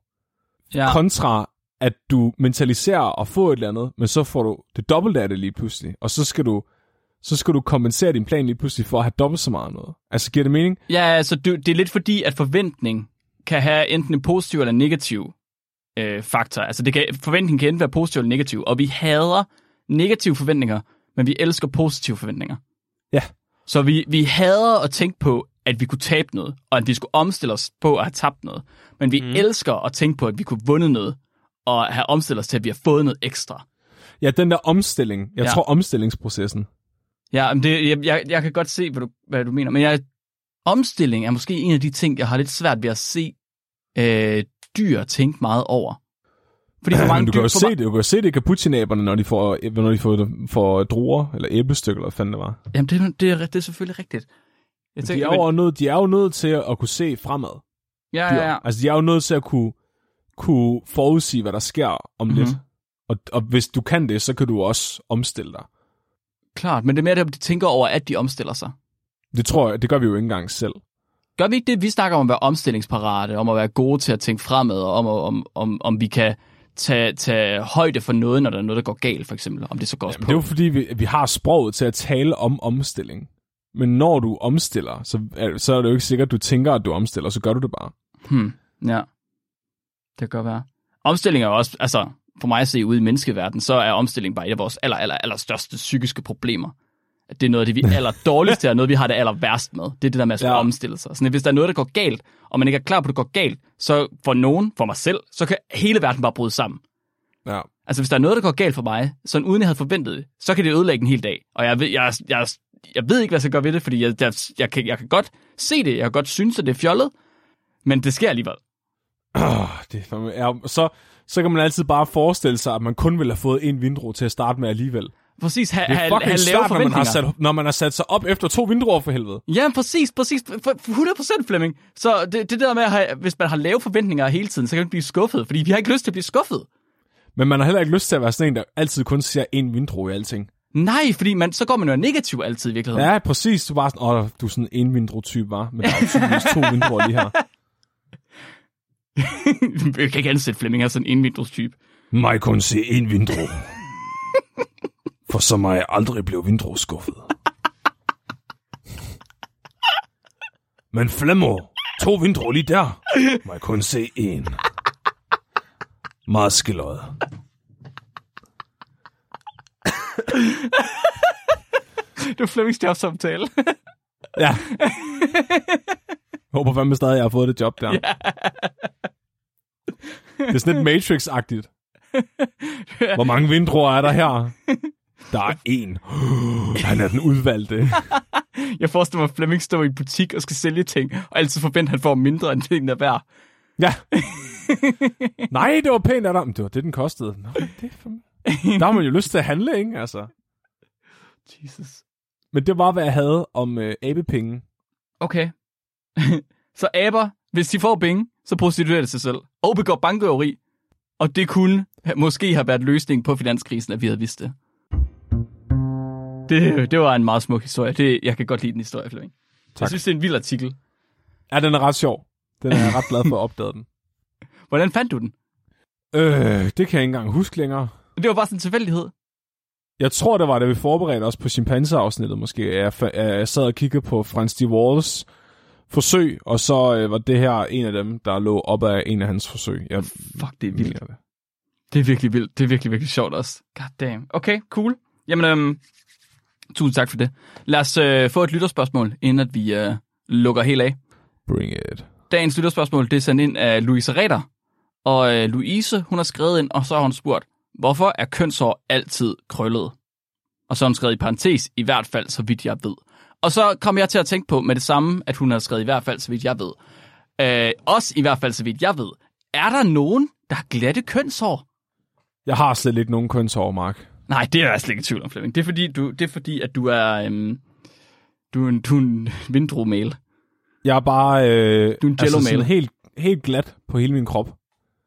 Speaker 2: Ja. Kontra at du mentaliserer at få et eller andet, men så får du det dobbelte af det lige pludselig, og så skal du så skal du kompensere din plan lige pludselig for at have dobbelt så meget noget. Altså, giver det mening?
Speaker 1: Ja, altså, du, det er lidt fordi, at forventning kan have enten en positiv eller negativ øh, faktor. Altså, det kan, forventning kan enten være positiv eller negativ, og vi hader negative forventninger, men vi elsker positive forventninger. Så vi, vi hader at tænke på, at vi kunne tabe noget, og at vi skulle omstille os på at have tabt noget. Men vi mm. elsker at tænke på, at vi kunne vundet noget, og have omstillet os til, at vi har fået noget ekstra.
Speaker 2: Ja, den der omstilling. Jeg ja. tror omstillingsprocessen.
Speaker 1: Ja, men det, jeg, jeg, jeg kan godt se, hvad du, hvad du mener. Men jeg, omstilling er måske en af de ting, jeg har lidt svært ved at se øh, dyr tænke meget over.
Speaker 2: Fordi for mange du, kan dyr, jo se det, du kan jo se det i kapuchinaberne, når de får, når de får, får druer, eller æblestykker, eller hvad fanden det var.
Speaker 1: Jamen, det, det, er, det er selvfølgelig rigtigt.
Speaker 2: Jeg tænker, de, er jo men... nødt, de er jo nødt til at kunne se fremad.
Speaker 1: Ja, ja, ja.
Speaker 2: Altså, de er jo nødt til at kunne, kunne forudsige, hvad der sker om mm-hmm. lidt. Og, og hvis du kan det, så kan du også omstille dig.
Speaker 1: Klart, men det er mere, at de tænker over, at de omstiller sig.
Speaker 2: Det tror jeg, det gør vi jo ikke engang selv.
Speaker 1: Gør vi ikke det? Vi snakker om at være omstillingsparate, om at være gode til at tænke fremad, og om, om, om, om vi kan tage, tage højde for noget, når der er noget, der går galt, for eksempel. Om det så går Jamen,
Speaker 2: på. Det er jo fordi, vi, vi har sproget til at tale om omstilling. Men når du omstiller, så er, så er det jo ikke sikkert, at du tænker, at du omstiller, så gør du det bare.
Speaker 1: Hmm, ja. Det kan godt være. Omstilling er jo også, altså for mig at se ud i menneskeverdenen, så er omstilling bare et af vores aller, aller, aller største psykiske problemer. At det er noget af det, vi er aller dårligst til, og noget, vi har det aller værst med. Det er det der med at ja. omstille sig. Så hvis der er noget, der går galt, og man ikke er klar på, at det går galt, så for nogen, for mig selv, så kan hele verden bare bryde sammen.
Speaker 2: Ja.
Speaker 1: Altså, hvis der er noget, der går galt for mig, sådan uden jeg havde forventet det, så kan det ødelægge en hel dag. Og jeg, ved, jeg, jeg, jeg ved ikke, hvad jeg skal gøre ved det, fordi jeg, jeg, jeg, kan, jeg kan godt se det, jeg kan godt synes, at det er fjollet, men det sker alligevel.
Speaker 2: Oh, det er fandme, ja, så, så kan man altid bare forestille sig, at man kun ville have fået en vindrue til at starte med alligevel.
Speaker 1: Præcis, ha,
Speaker 2: Det er
Speaker 1: ha,
Speaker 2: fucking
Speaker 1: ha, lave
Speaker 2: svært, når man, har sat, når man har sat sig op efter to vindruer for helvede.
Speaker 1: Ja, præcis, præcis. For- for 100% Flemming. Så det, det der med, at have, hvis man har lave forventninger hele tiden, så kan man blive skuffet, fordi vi har ikke lyst til at blive skuffet.
Speaker 2: Men man har heller ikke lyst til at være sådan en, der altid kun ser en vindrue i alting.
Speaker 1: Nej, fordi man, så går man jo negativ altid i virkeligheden.
Speaker 2: Ja, præcis. Du bare sådan, åh, du er sådan en vindrue-type, var. Men der er to vindruer lige her.
Speaker 1: jeg kan ikke ansætte Flemming er sådan en indvindrustype.
Speaker 2: Mig kun se en vindrue. For så må jeg aldrig blive vindrue skuffet. Men Flemmo, to vindruer lige der. Må jeg kun se en. Meget skilløjet.
Speaker 1: Det var Flemmings jobsamtale.
Speaker 2: Ja. Håber fandme stadig, at jeg har fået det job der. Det er sådan lidt Matrix-agtigt. Hvor mange vindruer er der her? Der er en. Han er den udvalgte.
Speaker 1: jeg forestiller mig, at Flemming står i en butik og skal sælge ting, og altid forventer, at han får mindre end det, der er værd.
Speaker 2: Ja. Nej, det var pænt af dig. Men det var det, den kostede. Nå, det er fandme... Der har man jo lyst til at handle, ikke? Altså.
Speaker 1: Jesus.
Speaker 2: Men det var, hvad jeg havde om øh, abepenge.
Speaker 1: Okay. så aber, hvis de får penge, så prostituerer det sig selv. Og begår bankrøveri. Og det kunne måske have været løsningen på finanskrisen, at vi havde vidst det. Det, det var en meget smuk historie. Det, jeg kan godt lide den historie, Flemming. Jeg
Speaker 2: Tak.
Speaker 1: synes, det er en vild artikel.
Speaker 2: Ja, den er ret sjov. Den er jeg ret glad for at opdage den.
Speaker 1: Hvordan fandt du den?
Speaker 2: Øh, det kan jeg ikke engang huske længere.
Speaker 1: Det var bare sådan en tilfældighed.
Speaker 2: Jeg tror, det var, da vi forberedte os på chimpanse-afsnittet måske. Jeg, jeg sad og kiggede på Frans de Walls forsøg, og så øh, var det her en af dem, der lå op af en af hans forsøg. Jeg
Speaker 1: Fuck, det er vildt.
Speaker 2: det.
Speaker 1: Det er virkelig vildt. Det er virkelig, virkelig sjovt også. God damn. Okay, cool. Jamen, øhm, tusind tak for det. Lad os øh, få et lytterspørgsmål, inden at vi øh, lukker helt af.
Speaker 2: Bring it.
Speaker 1: Dagens lytterspørgsmål, det er sendt ind af Louise Retter. Og øh, Louise, hun har skrevet ind, og så har hun spurgt, hvorfor er kønshår altid krøllet? Og så har hun skrevet i parentes, i hvert fald, så vidt jeg ved. Og så kom jeg til at tænke på med det samme, at hun har skrevet i hvert fald, så vidt jeg ved. Øh, også i hvert fald, så vidt jeg ved. Er der nogen, der har glatte kønshår?
Speaker 2: Jeg har slet ikke nogen kønshår, Mark.
Speaker 1: Nej, det er jeg slet ikke i tvivl om, Flemming. Det er fordi, du, det er fordi at du er, øhm, du er en, du er en vindruemail.
Speaker 2: Jeg er bare øh,
Speaker 1: Du er en
Speaker 2: altså sådan helt, helt glat på hele min krop.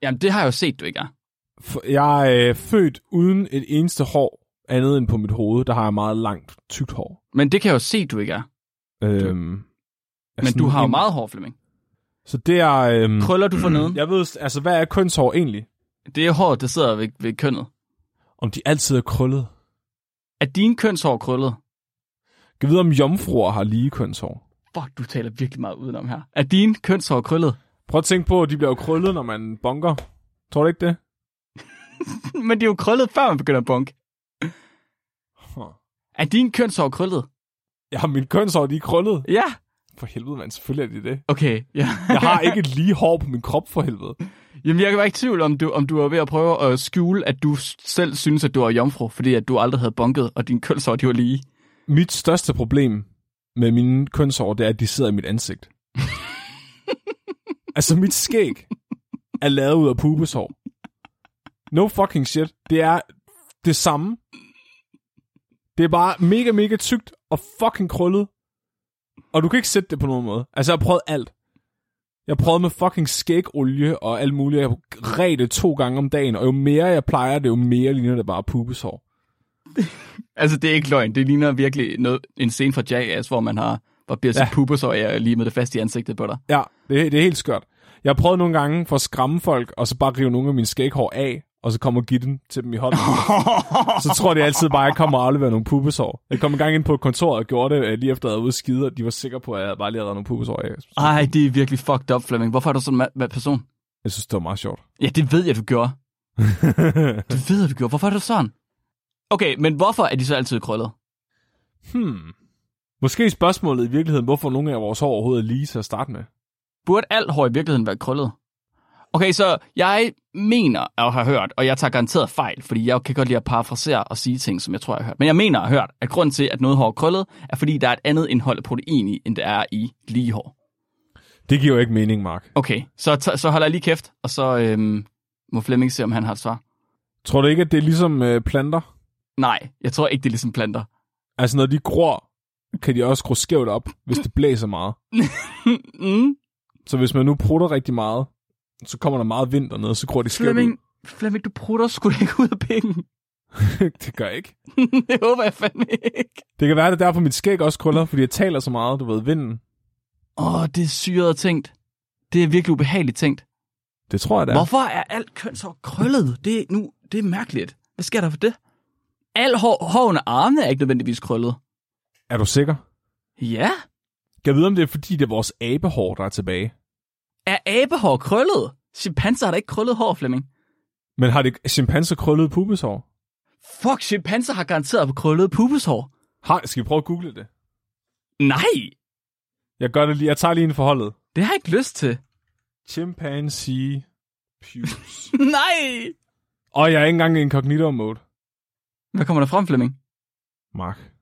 Speaker 1: Jamen, det har jeg jo set, du ikke er.
Speaker 2: Jeg er øh, født uden et eneste hår, andet end på mit hoved. Der har jeg meget langt, tykt hår.
Speaker 1: Men det kan jeg jo se, du ikke er.
Speaker 2: Øhm,
Speaker 1: Men du har jo meget hår, Flemming.
Speaker 2: Så det er... Øhm,
Speaker 1: Krøller du for neden?
Speaker 2: jeg ved, altså, hvad er kønshår egentlig?
Speaker 1: Det er håret, der sidder ved, ved kønnet.
Speaker 2: Om de altid er krøllet?
Speaker 1: Er dine kønshår krøllet?
Speaker 2: Jeg ved, om jomfruer har lige kønshår.
Speaker 1: Fuck, du taler virkelig meget udenom her. Er dine kønshår krøllet?
Speaker 2: Prøv at tænke på, at de bliver jo krøllet, når man bonker. Tror du ikke det?
Speaker 1: Men de er jo krøllet, før man begynder at bunke.
Speaker 2: Huh.
Speaker 1: Er dine kønshår krøllet?
Speaker 2: Ja, min kønshår, de er krøllet.
Speaker 1: Ja.
Speaker 2: For helvede, man. Selvfølgelig er de det.
Speaker 1: Okay, ja.
Speaker 2: Jeg har ikke et lige hår på min krop, for helvede.
Speaker 1: Jamen, jeg var ikke i tvivl om, du, om du var ved at prøve at skjule, at du selv synes, at du var jomfru, fordi at du aldrig havde bunket, og dine kønshår, de var lige.
Speaker 2: Mit største problem med mine kønshår, det er, at de sidder i mit ansigt. altså, mit skæg er lavet ud af pubeshår. No fucking shit. Det er det samme. Det er bare mega, mega tykt og fucking krøllet. Og du kan ikke sætte det på nogen måde. Altså, jeg har prøvet alt. Jeg prøvet med fucking skægolie og alt muligt. Jeg ret det to gange om dagen, og jo mere jeg plejer det, jo mere ligner det bare pubeshår.
Speaker 1: Altså, det er ikke løgn. Det ligner virkelig noget, en scene fra Jackass, hvor man har barberet sit
Speaker 2: Ja.
Speaker 1: pubers, og jeg lige med det fast i ansigtet på dig.
Speaker 2: Ja, det, det er helt skørt. Jeg har prøvet nogle gange for at skræmme folk, og så bare rive nogle af mine skæghår af, og så kommer dem til dem i hånden. så tror de altid bare, at jeg kommer og afleverer nogle pubesår. Jeg kom en gang ind på et kontor og gjorde det, øh, lige efter at jeg havde ude skide, og de var sikre på, at jeg bare lige havde nogle pubesår af.
Speaker 1: Ej, det er virkelig fucked up, Flemming. Hvorfor er du sådan en person?
Speaker 2: Jeg synes, det var meget sjovt.
Speaker 1: Ja, det ved jeg, du gjorde. Det ved jeg, du gjorde. Hvorfor er du sådan? Okay, men hvorfor er de så altid krøllet?
Speaker 2: hmm. Måske spørgsmålet i virkeligheden, hvorfor nogle af vores hår overhovedet er lige til at starte med.
Speaker 1: Burde alt hår i virkeligheden være krøllet? Okay, så jeg mener at have hørt, og jeg tager garanteret fejl, fordi jeg kan godt lide at parafrasere og sige ting, som jeg tror, jeg har hørt. Men jeg mener at have hørt, at grunden til, at noget hår er krøllet, er fordi, der er et andet indhold af protein i, end der er i lige hår.
Speaker 2: Det giver jo ikke mening, Mark.
Speaker 1: Okay, så, så holder jeg lige kæft, og så øhm, må Flemming se, om han har et svar.
Speaker 2: Tror du ikke, at det er ligesom øh, planter?
Speaker 1: Nej, jeg tror ikke, det er ligesom planter.
Speaker 2: Altså, når de gror, kan de også gro skævt op, hvis det blæser meget.
Speaker 1: mm.
Speaker 2: Så hvis man nu prutter rigtig meget, så kommer der meget vind dernede, så gror de skævt.
Speaker 1: Flemming, Flemming, du prutter sgu da ikke ud af penge.
Speaker 2: det gør jeg ikke.
Speaker 1: det håber jeg fandme ikke.
Speaker 2: Det kan være, at det er derfor mit skæg også krøller, fordi jeg taler så meget, du ved, vinden.
Speaker 1: Åh, det er syret tænkt. Det er virkelig ubehageligt tænkt.
Speaker 2: Det tror jeg, er.
Speaker 1: Hvorfor er alt kønshår krøllet? Det er, nu, det er mærkeligt. Hvad sker der for det? Al hår, hårene og armene er ikke nødvendigvis krøllet.
Speaker 2: Er du sikker?
Speaker 1: Ja.
Speaker 2: Kan jeg vide, om det er, fordi det er vores abehår, der er tilbage?
Speaker 1: Er abehår krøllet? Chimpanser har da ikke krøllet hår, Flemming.
Speaker 2: Men har det chimpanser krøllet pubeshår?
Speaker 1: Fuck, chimpanser har garanteret krøllet pubeshår.
Speaker 2: Har, skal vi prøve at google det?
Speaker 1: Nej,
Speaker 2: Jeg gør det lige. Jeg tager lige en forholdet.
Speaker 1: det har jeg ikke lyst til.
Speaker 2: Chimpanzee pubes.
Speaker 1: Nej!
Speaker 2: Og jeg er ikke engang i incognito mode.
Speaker 1: Hvad kommer der frem, Flemming?
Speaker 2: Mark.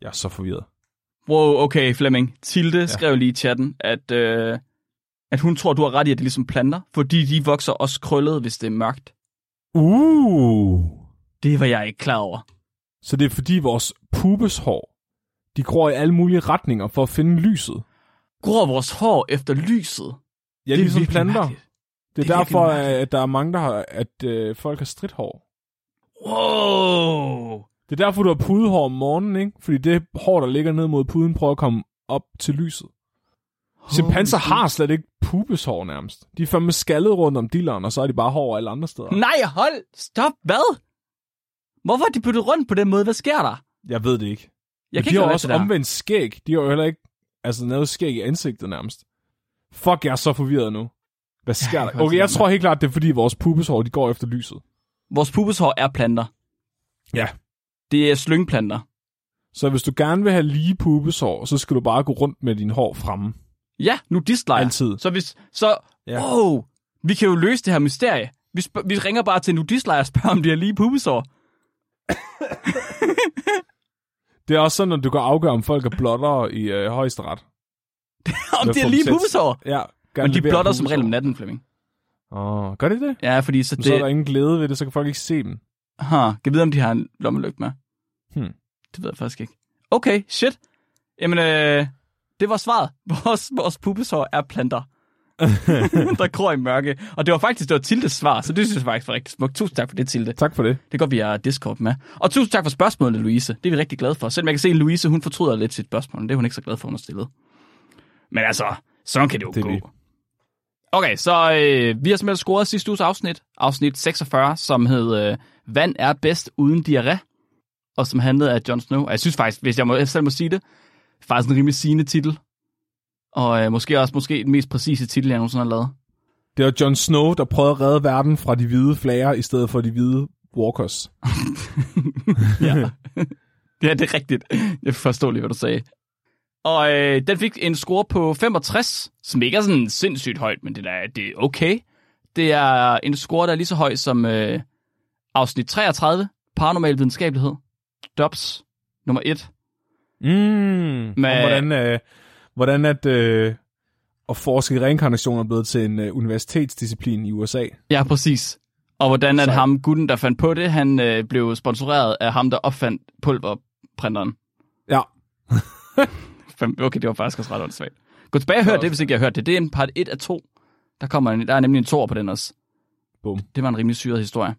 Speaker 2: Jeg er så forvirret.
Speaker 1: Wow, okay, Flemming. Tilde ja. skrev lige i chatten, at, øh, at hun tror, du har ret i, at det er ligesom planter, fordi de vokser også krøllet, hvis det er mørkt.
Speaker 2: Uh.
Speaker 1: Det var jeg ikke klar over.
Speaker 2: Så det er fordi vores pubeshår, de gror i alle mulige retninger for at finde lyset.
Speaker 1: Gror vores hår efter lyset?
Speaker 2: Ja, det er ligesom planter.
Speaker 1: mærkeligt.
Speaker 2: Det er,
Speaker 1: Det er
Speaker 2: derfor, at der er mange, der har, at øh, folk har stridthår.
Speaker 1: Wow!
Speaker 2: Det er derfor, du har pudehår om morgenen, ikke? Fordi det hår, der ligger ned mod puden, prøver at komme op til lyset. Chimpanser har slet ikke pubeshår nærmest. De er fandme skaldet rundt om dilleren, og så er de bare hår alle andre steder.
Speaker 1: Nej, hold! Stop! Hvad? Hvorfor har de byttet rundt på den måde? Hvad sker der?
Speaker 2: Jeg ved det ikke.
Speaker 1: Jeg
Speaker 2: Men
Speaker 1: kan
Speaker 2: de
Speaker 1: ikke
Speaker 2: har også omvendt skæg. De har jo heller ikke altså noget skæg i ansigtet nærmest. Fuck, jeg er så forvirret nu. Hvad sker
Speaker 1: jeg
Speaker 2: der? Okay, jeg tror helt klart, det er fordi vores pubeshår, de går efter lyset.
Speaker 1: Vores pubeshår er planter.
Speaker 2: Ja.
Speaker 1: Det er slyngplanter.
Speaker 2: Så hvis du gerne vil have lige pubeshår, så skal du bare gå rundt med din hår fremme.
Speaker 1: Ja, nu dislejer.
Speaker 2: Altid.
Speaker 1: Så hvis... Så...
Speaker 2: Ja.
Speaker 1: Oh, vi kan jo løse det her mysterie. Vi, spørg, vi ringer bare til Nudislejer og spørger, om de har lige pubesår.
Speaker 2: Det er også sådan, at du kan afgøre, om folk er blottere i øh, højesteret.
Speaker 1: om de har lige pubesår.
Speaker 2: Ja,
Speaker 1: Men de blotter som regel om natten, Flemming.
Speaker 2: Åh, oh, gør de det?
Speaker 1: Ja, fordi så
Speaker 2: Det... Så er der ingen glæde ved det, så kan folk ikke se dem.
Speaker 1: Ha, kan vide, om de har en lommelygt med.
Speaker 2: Hmm.
Speaker 1: Det ved jeg faktisk ikke. Okay, shit. Jamen, øh, det var svaret. Vores, vores pubesår er planter. der gror i mørke. Og det var faktisk, det var Tildes svar, så det synes jeg faktisk var rigtig smukt. Tusind tak for det, Tilde.
Speaker 2: Tak for det.
Speaker 1: Det går vi har Discord med. Og tusind tak for spørgsmålet, Louise. Det er vi rigtig glade for. Selvom jeg kan se, at Louise hun fortryder lidt sit spørgsmål. Det er hun ikke så glad for, hun har stillet. Men altså, sådan kan det jo
Speaker 2: Det
Speaker 1: gå.
Speaker 2: vi.
Speaker 1: Okay, så øh, vi har simpelthen scoret sidste uges afsnit. Afsnit 46, som hed øh, Vand er bedst uden diarré. Og som handlede af Jon Snow. Og jeg synes faktisk, hvis jeg må, selv må sige det, faktisk en rimelig sigende titel. Og øh, måske også måske den mest præcise titel, jeg nogensinde har lavet.
Speaker 2: Det var Jon Snow, der prøvede at redde verden fra de hvide flager, i stedet for de hvide walkers.
Speaker 1: Ja. ja, det er rigtigt. Jeg forstår lige, hvad du sagde. Og øh, den fik en score på 65, som ikke er sådan sindssygt højt, men det er, det er okay. Det er en score, der er lige så høj som øh, afsnit 33, Paranormal Videnskabelighed, Dobbs, nummer 1.
Speaker 2: Mm.
Speaker 1: Men-
Speaker 2: Men... hvordan, øh, hvordan at, øh, at forske i reinkarnation er blevet til en øh, universitetsdisciplin i USA.
Speaker 1: Ja, præcis. Og hvordan at
Speaker 2: Så-
Speaker 1: ham, gutten, der fandt på det, han øh, blev sponsoreret af ham, der opfandt pulverprinteren.
Speaker 2: Ja.
Speaker 1: Okay, det var faktisk også ret åndssvagt. Gå tilbage og hør
Speaker 2: Det
Speaker 1: hvis ikke jeg har hørt det. Det er en part 1 af 2. Der, kommer en, der er nemlig en tor på den også.
Speaker 2: Bum.
Speaker 1: Det var en rimelig syret historie.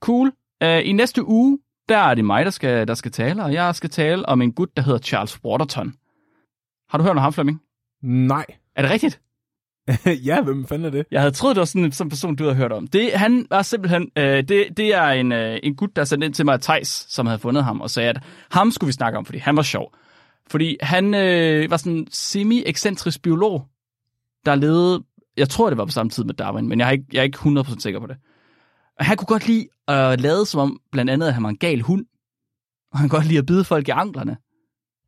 Speaker 1: Cool. Uh, I næste uge, der er det mig, der skal, der skal tale, og jeg skal tale om en gut, der hedder Charles Waterton. Har du hørt om ham, Flemming?
Speaker 2: Nej.
Speaker 1: Er det rigtigt?
Speaker 2: ja, hvem fanden er det?
Speaker 1: Jeg havde troet, det var sådan en sådan person, du havde hørt om. Det, han var simpelthen, øh, det, det er en, øh, en gut, der sendte ind til mig Thijs, som havde fundet ham, og sagde, at ham skulle vi snakke om, fordi han var sjov. Fordi han øh, var sådan en semi-ekscentrisk biolog, der levede, jeg tror, det var på samme tid med Darwin, men jeg er ikke, jeg er ikke 100% sikker på det. Og han kunne godt lide at lade som om, blandt andet, at han var en gal hund, og han kunne godt lide at bide folk i anklerne.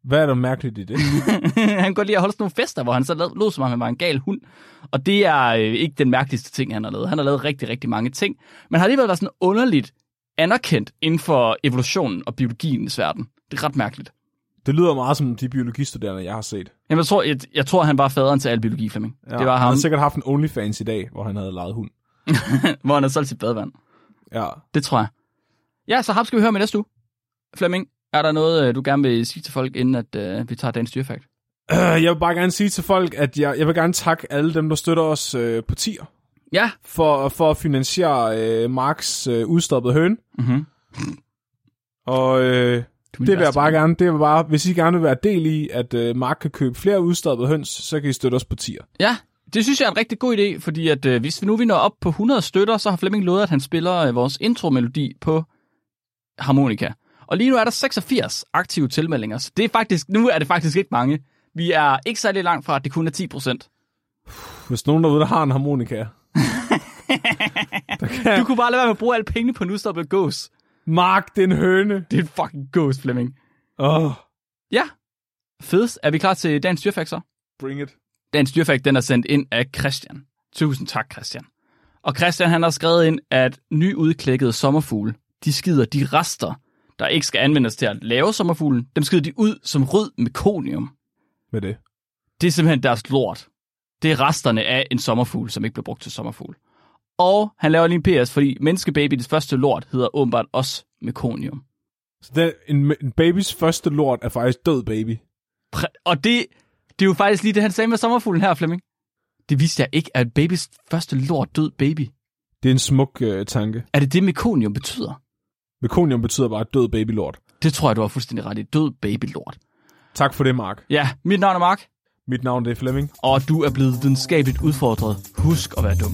Speaker 2: Hvad er der mærkeligt i det?
Speaker 1: han kan godt lide at holde sådan nogle fester, hvor han så lod, lod som om han var en gal hund. Og det er øh, ikke den mærkeligste ting, han har lavet. Han har lavet rigtig, rigtig mange ting. Men har alligevel været sådan underligt anerkendt inden for evolutionen og biologiens verden. Det er ret mærkeligt.
Speaker 2: Det lyder meget som de biologistuderende, jeg har set.
Speaker 1: Jamen, jeg, tror, jeg, jeg tror, han var faderen til al biologi, Flemming. Ja, det var
Speaker 2: Han
Speaker 1: ham,
Speaker 2: har sikkert haft en OnlyFans i dag, hvor han havde lejet hund.
Speaker 1: hvor han havde solgt sit badevand.
Speaker 2: Ja.
Speaker 1: Det tror jeg. Ja, så ham skal vi høre med næste uge. Flemming, er der noget, øh, du gerne vil sige til folk, inden at øh, vi tager dagens dyrefakt?
Speaker 2: Øh, Jeg vil bare gerne sige til folk, at jeg, jeg vil gerne takke alle dem, der støtter os øh, på tier,
Speaker 1: Ja.
Speaker 2: for, for at finansiere øh, Marks øh, udstoppede høn.
Speaker 1: Mm-hmm.
Speaker 2: Og øh, det vil jeg bare gerne, det vil bare, hvis I gerne vil være del i, at øh, Mark kan købe flere udstoppede høns, så kan I støtte os på tier.
Speaker 1: Ja, det synes jeg er en rigtig god idé, fordi at, øh, hvis vi nu vi når op på 100 støtter, så har Flemming lovet, at han spiller øh, vores intro-melodi på harmonika. Og lige nu er der 86 aktive tilmeldinger, så det er faktisk, nu er det faktisk ikke mange. Vi er ikke særlig langt fra, at det kun er 10 procent.
Speaker 2: Hvis nogen derude, der har en harmonika.
Speaker 1: Du kunne bare lade være med at bruge alle pengene på en udstoppet gås.
Speaker 2: Mark, det er en høne.
Speaker 1: Det er en fucking gås, Flemming.
Speaker 2: Åh, oh,
Speaker 1: Ja, fedest. Er vi klar til dagens dyrfakt så?
Speaker 2: bring it.
Speaker 1: Dagens dyrfakt, den er sendt ind af Christian. Tusind tak, Christian. Og Christian, han har skrevet ind, at nyudklækkede sommerfugle, de skider de rester, der ikke skal anvendes til at lave sommerfuglen, dem skider de ud som rød mekonium.
Speaker 2: Med det.
Speaker 1: Det er simpelthen deres lort. Det er resterne af en sommerfugl, som ikke bliver brugt til sommerfugl. Og han laver lige en PS, fordi menneskebaby, det første lort, hedder åbenbart også mekonium.
Speaker 2: Så det, en, en babys første lort er faktisk død baby.
Speaker 1: Præ- Og det, det er jo faktisk lige det, han sagde med sommerfuglen her, Flemming. Det vidste jeg ikke, at babys første lort død baby.
Speaker 2: Det er en smuk øh, tanke.
Speaker 1: Er det det, mekonium betyder?
Speaker 2: Mekonium betyder bare død babylort.
Speaker 1: Det tror jeg, du har fuldstændig ret i. Død babylort.
Speaker 2: Tak for det, Mark.
Speaker 1: Ja, mit navn er Mark,
Speaker 2: Mit navn det er Flemming.
Speaker 1: og du er blevet videnskabeligt udfordret. Husk at være dum.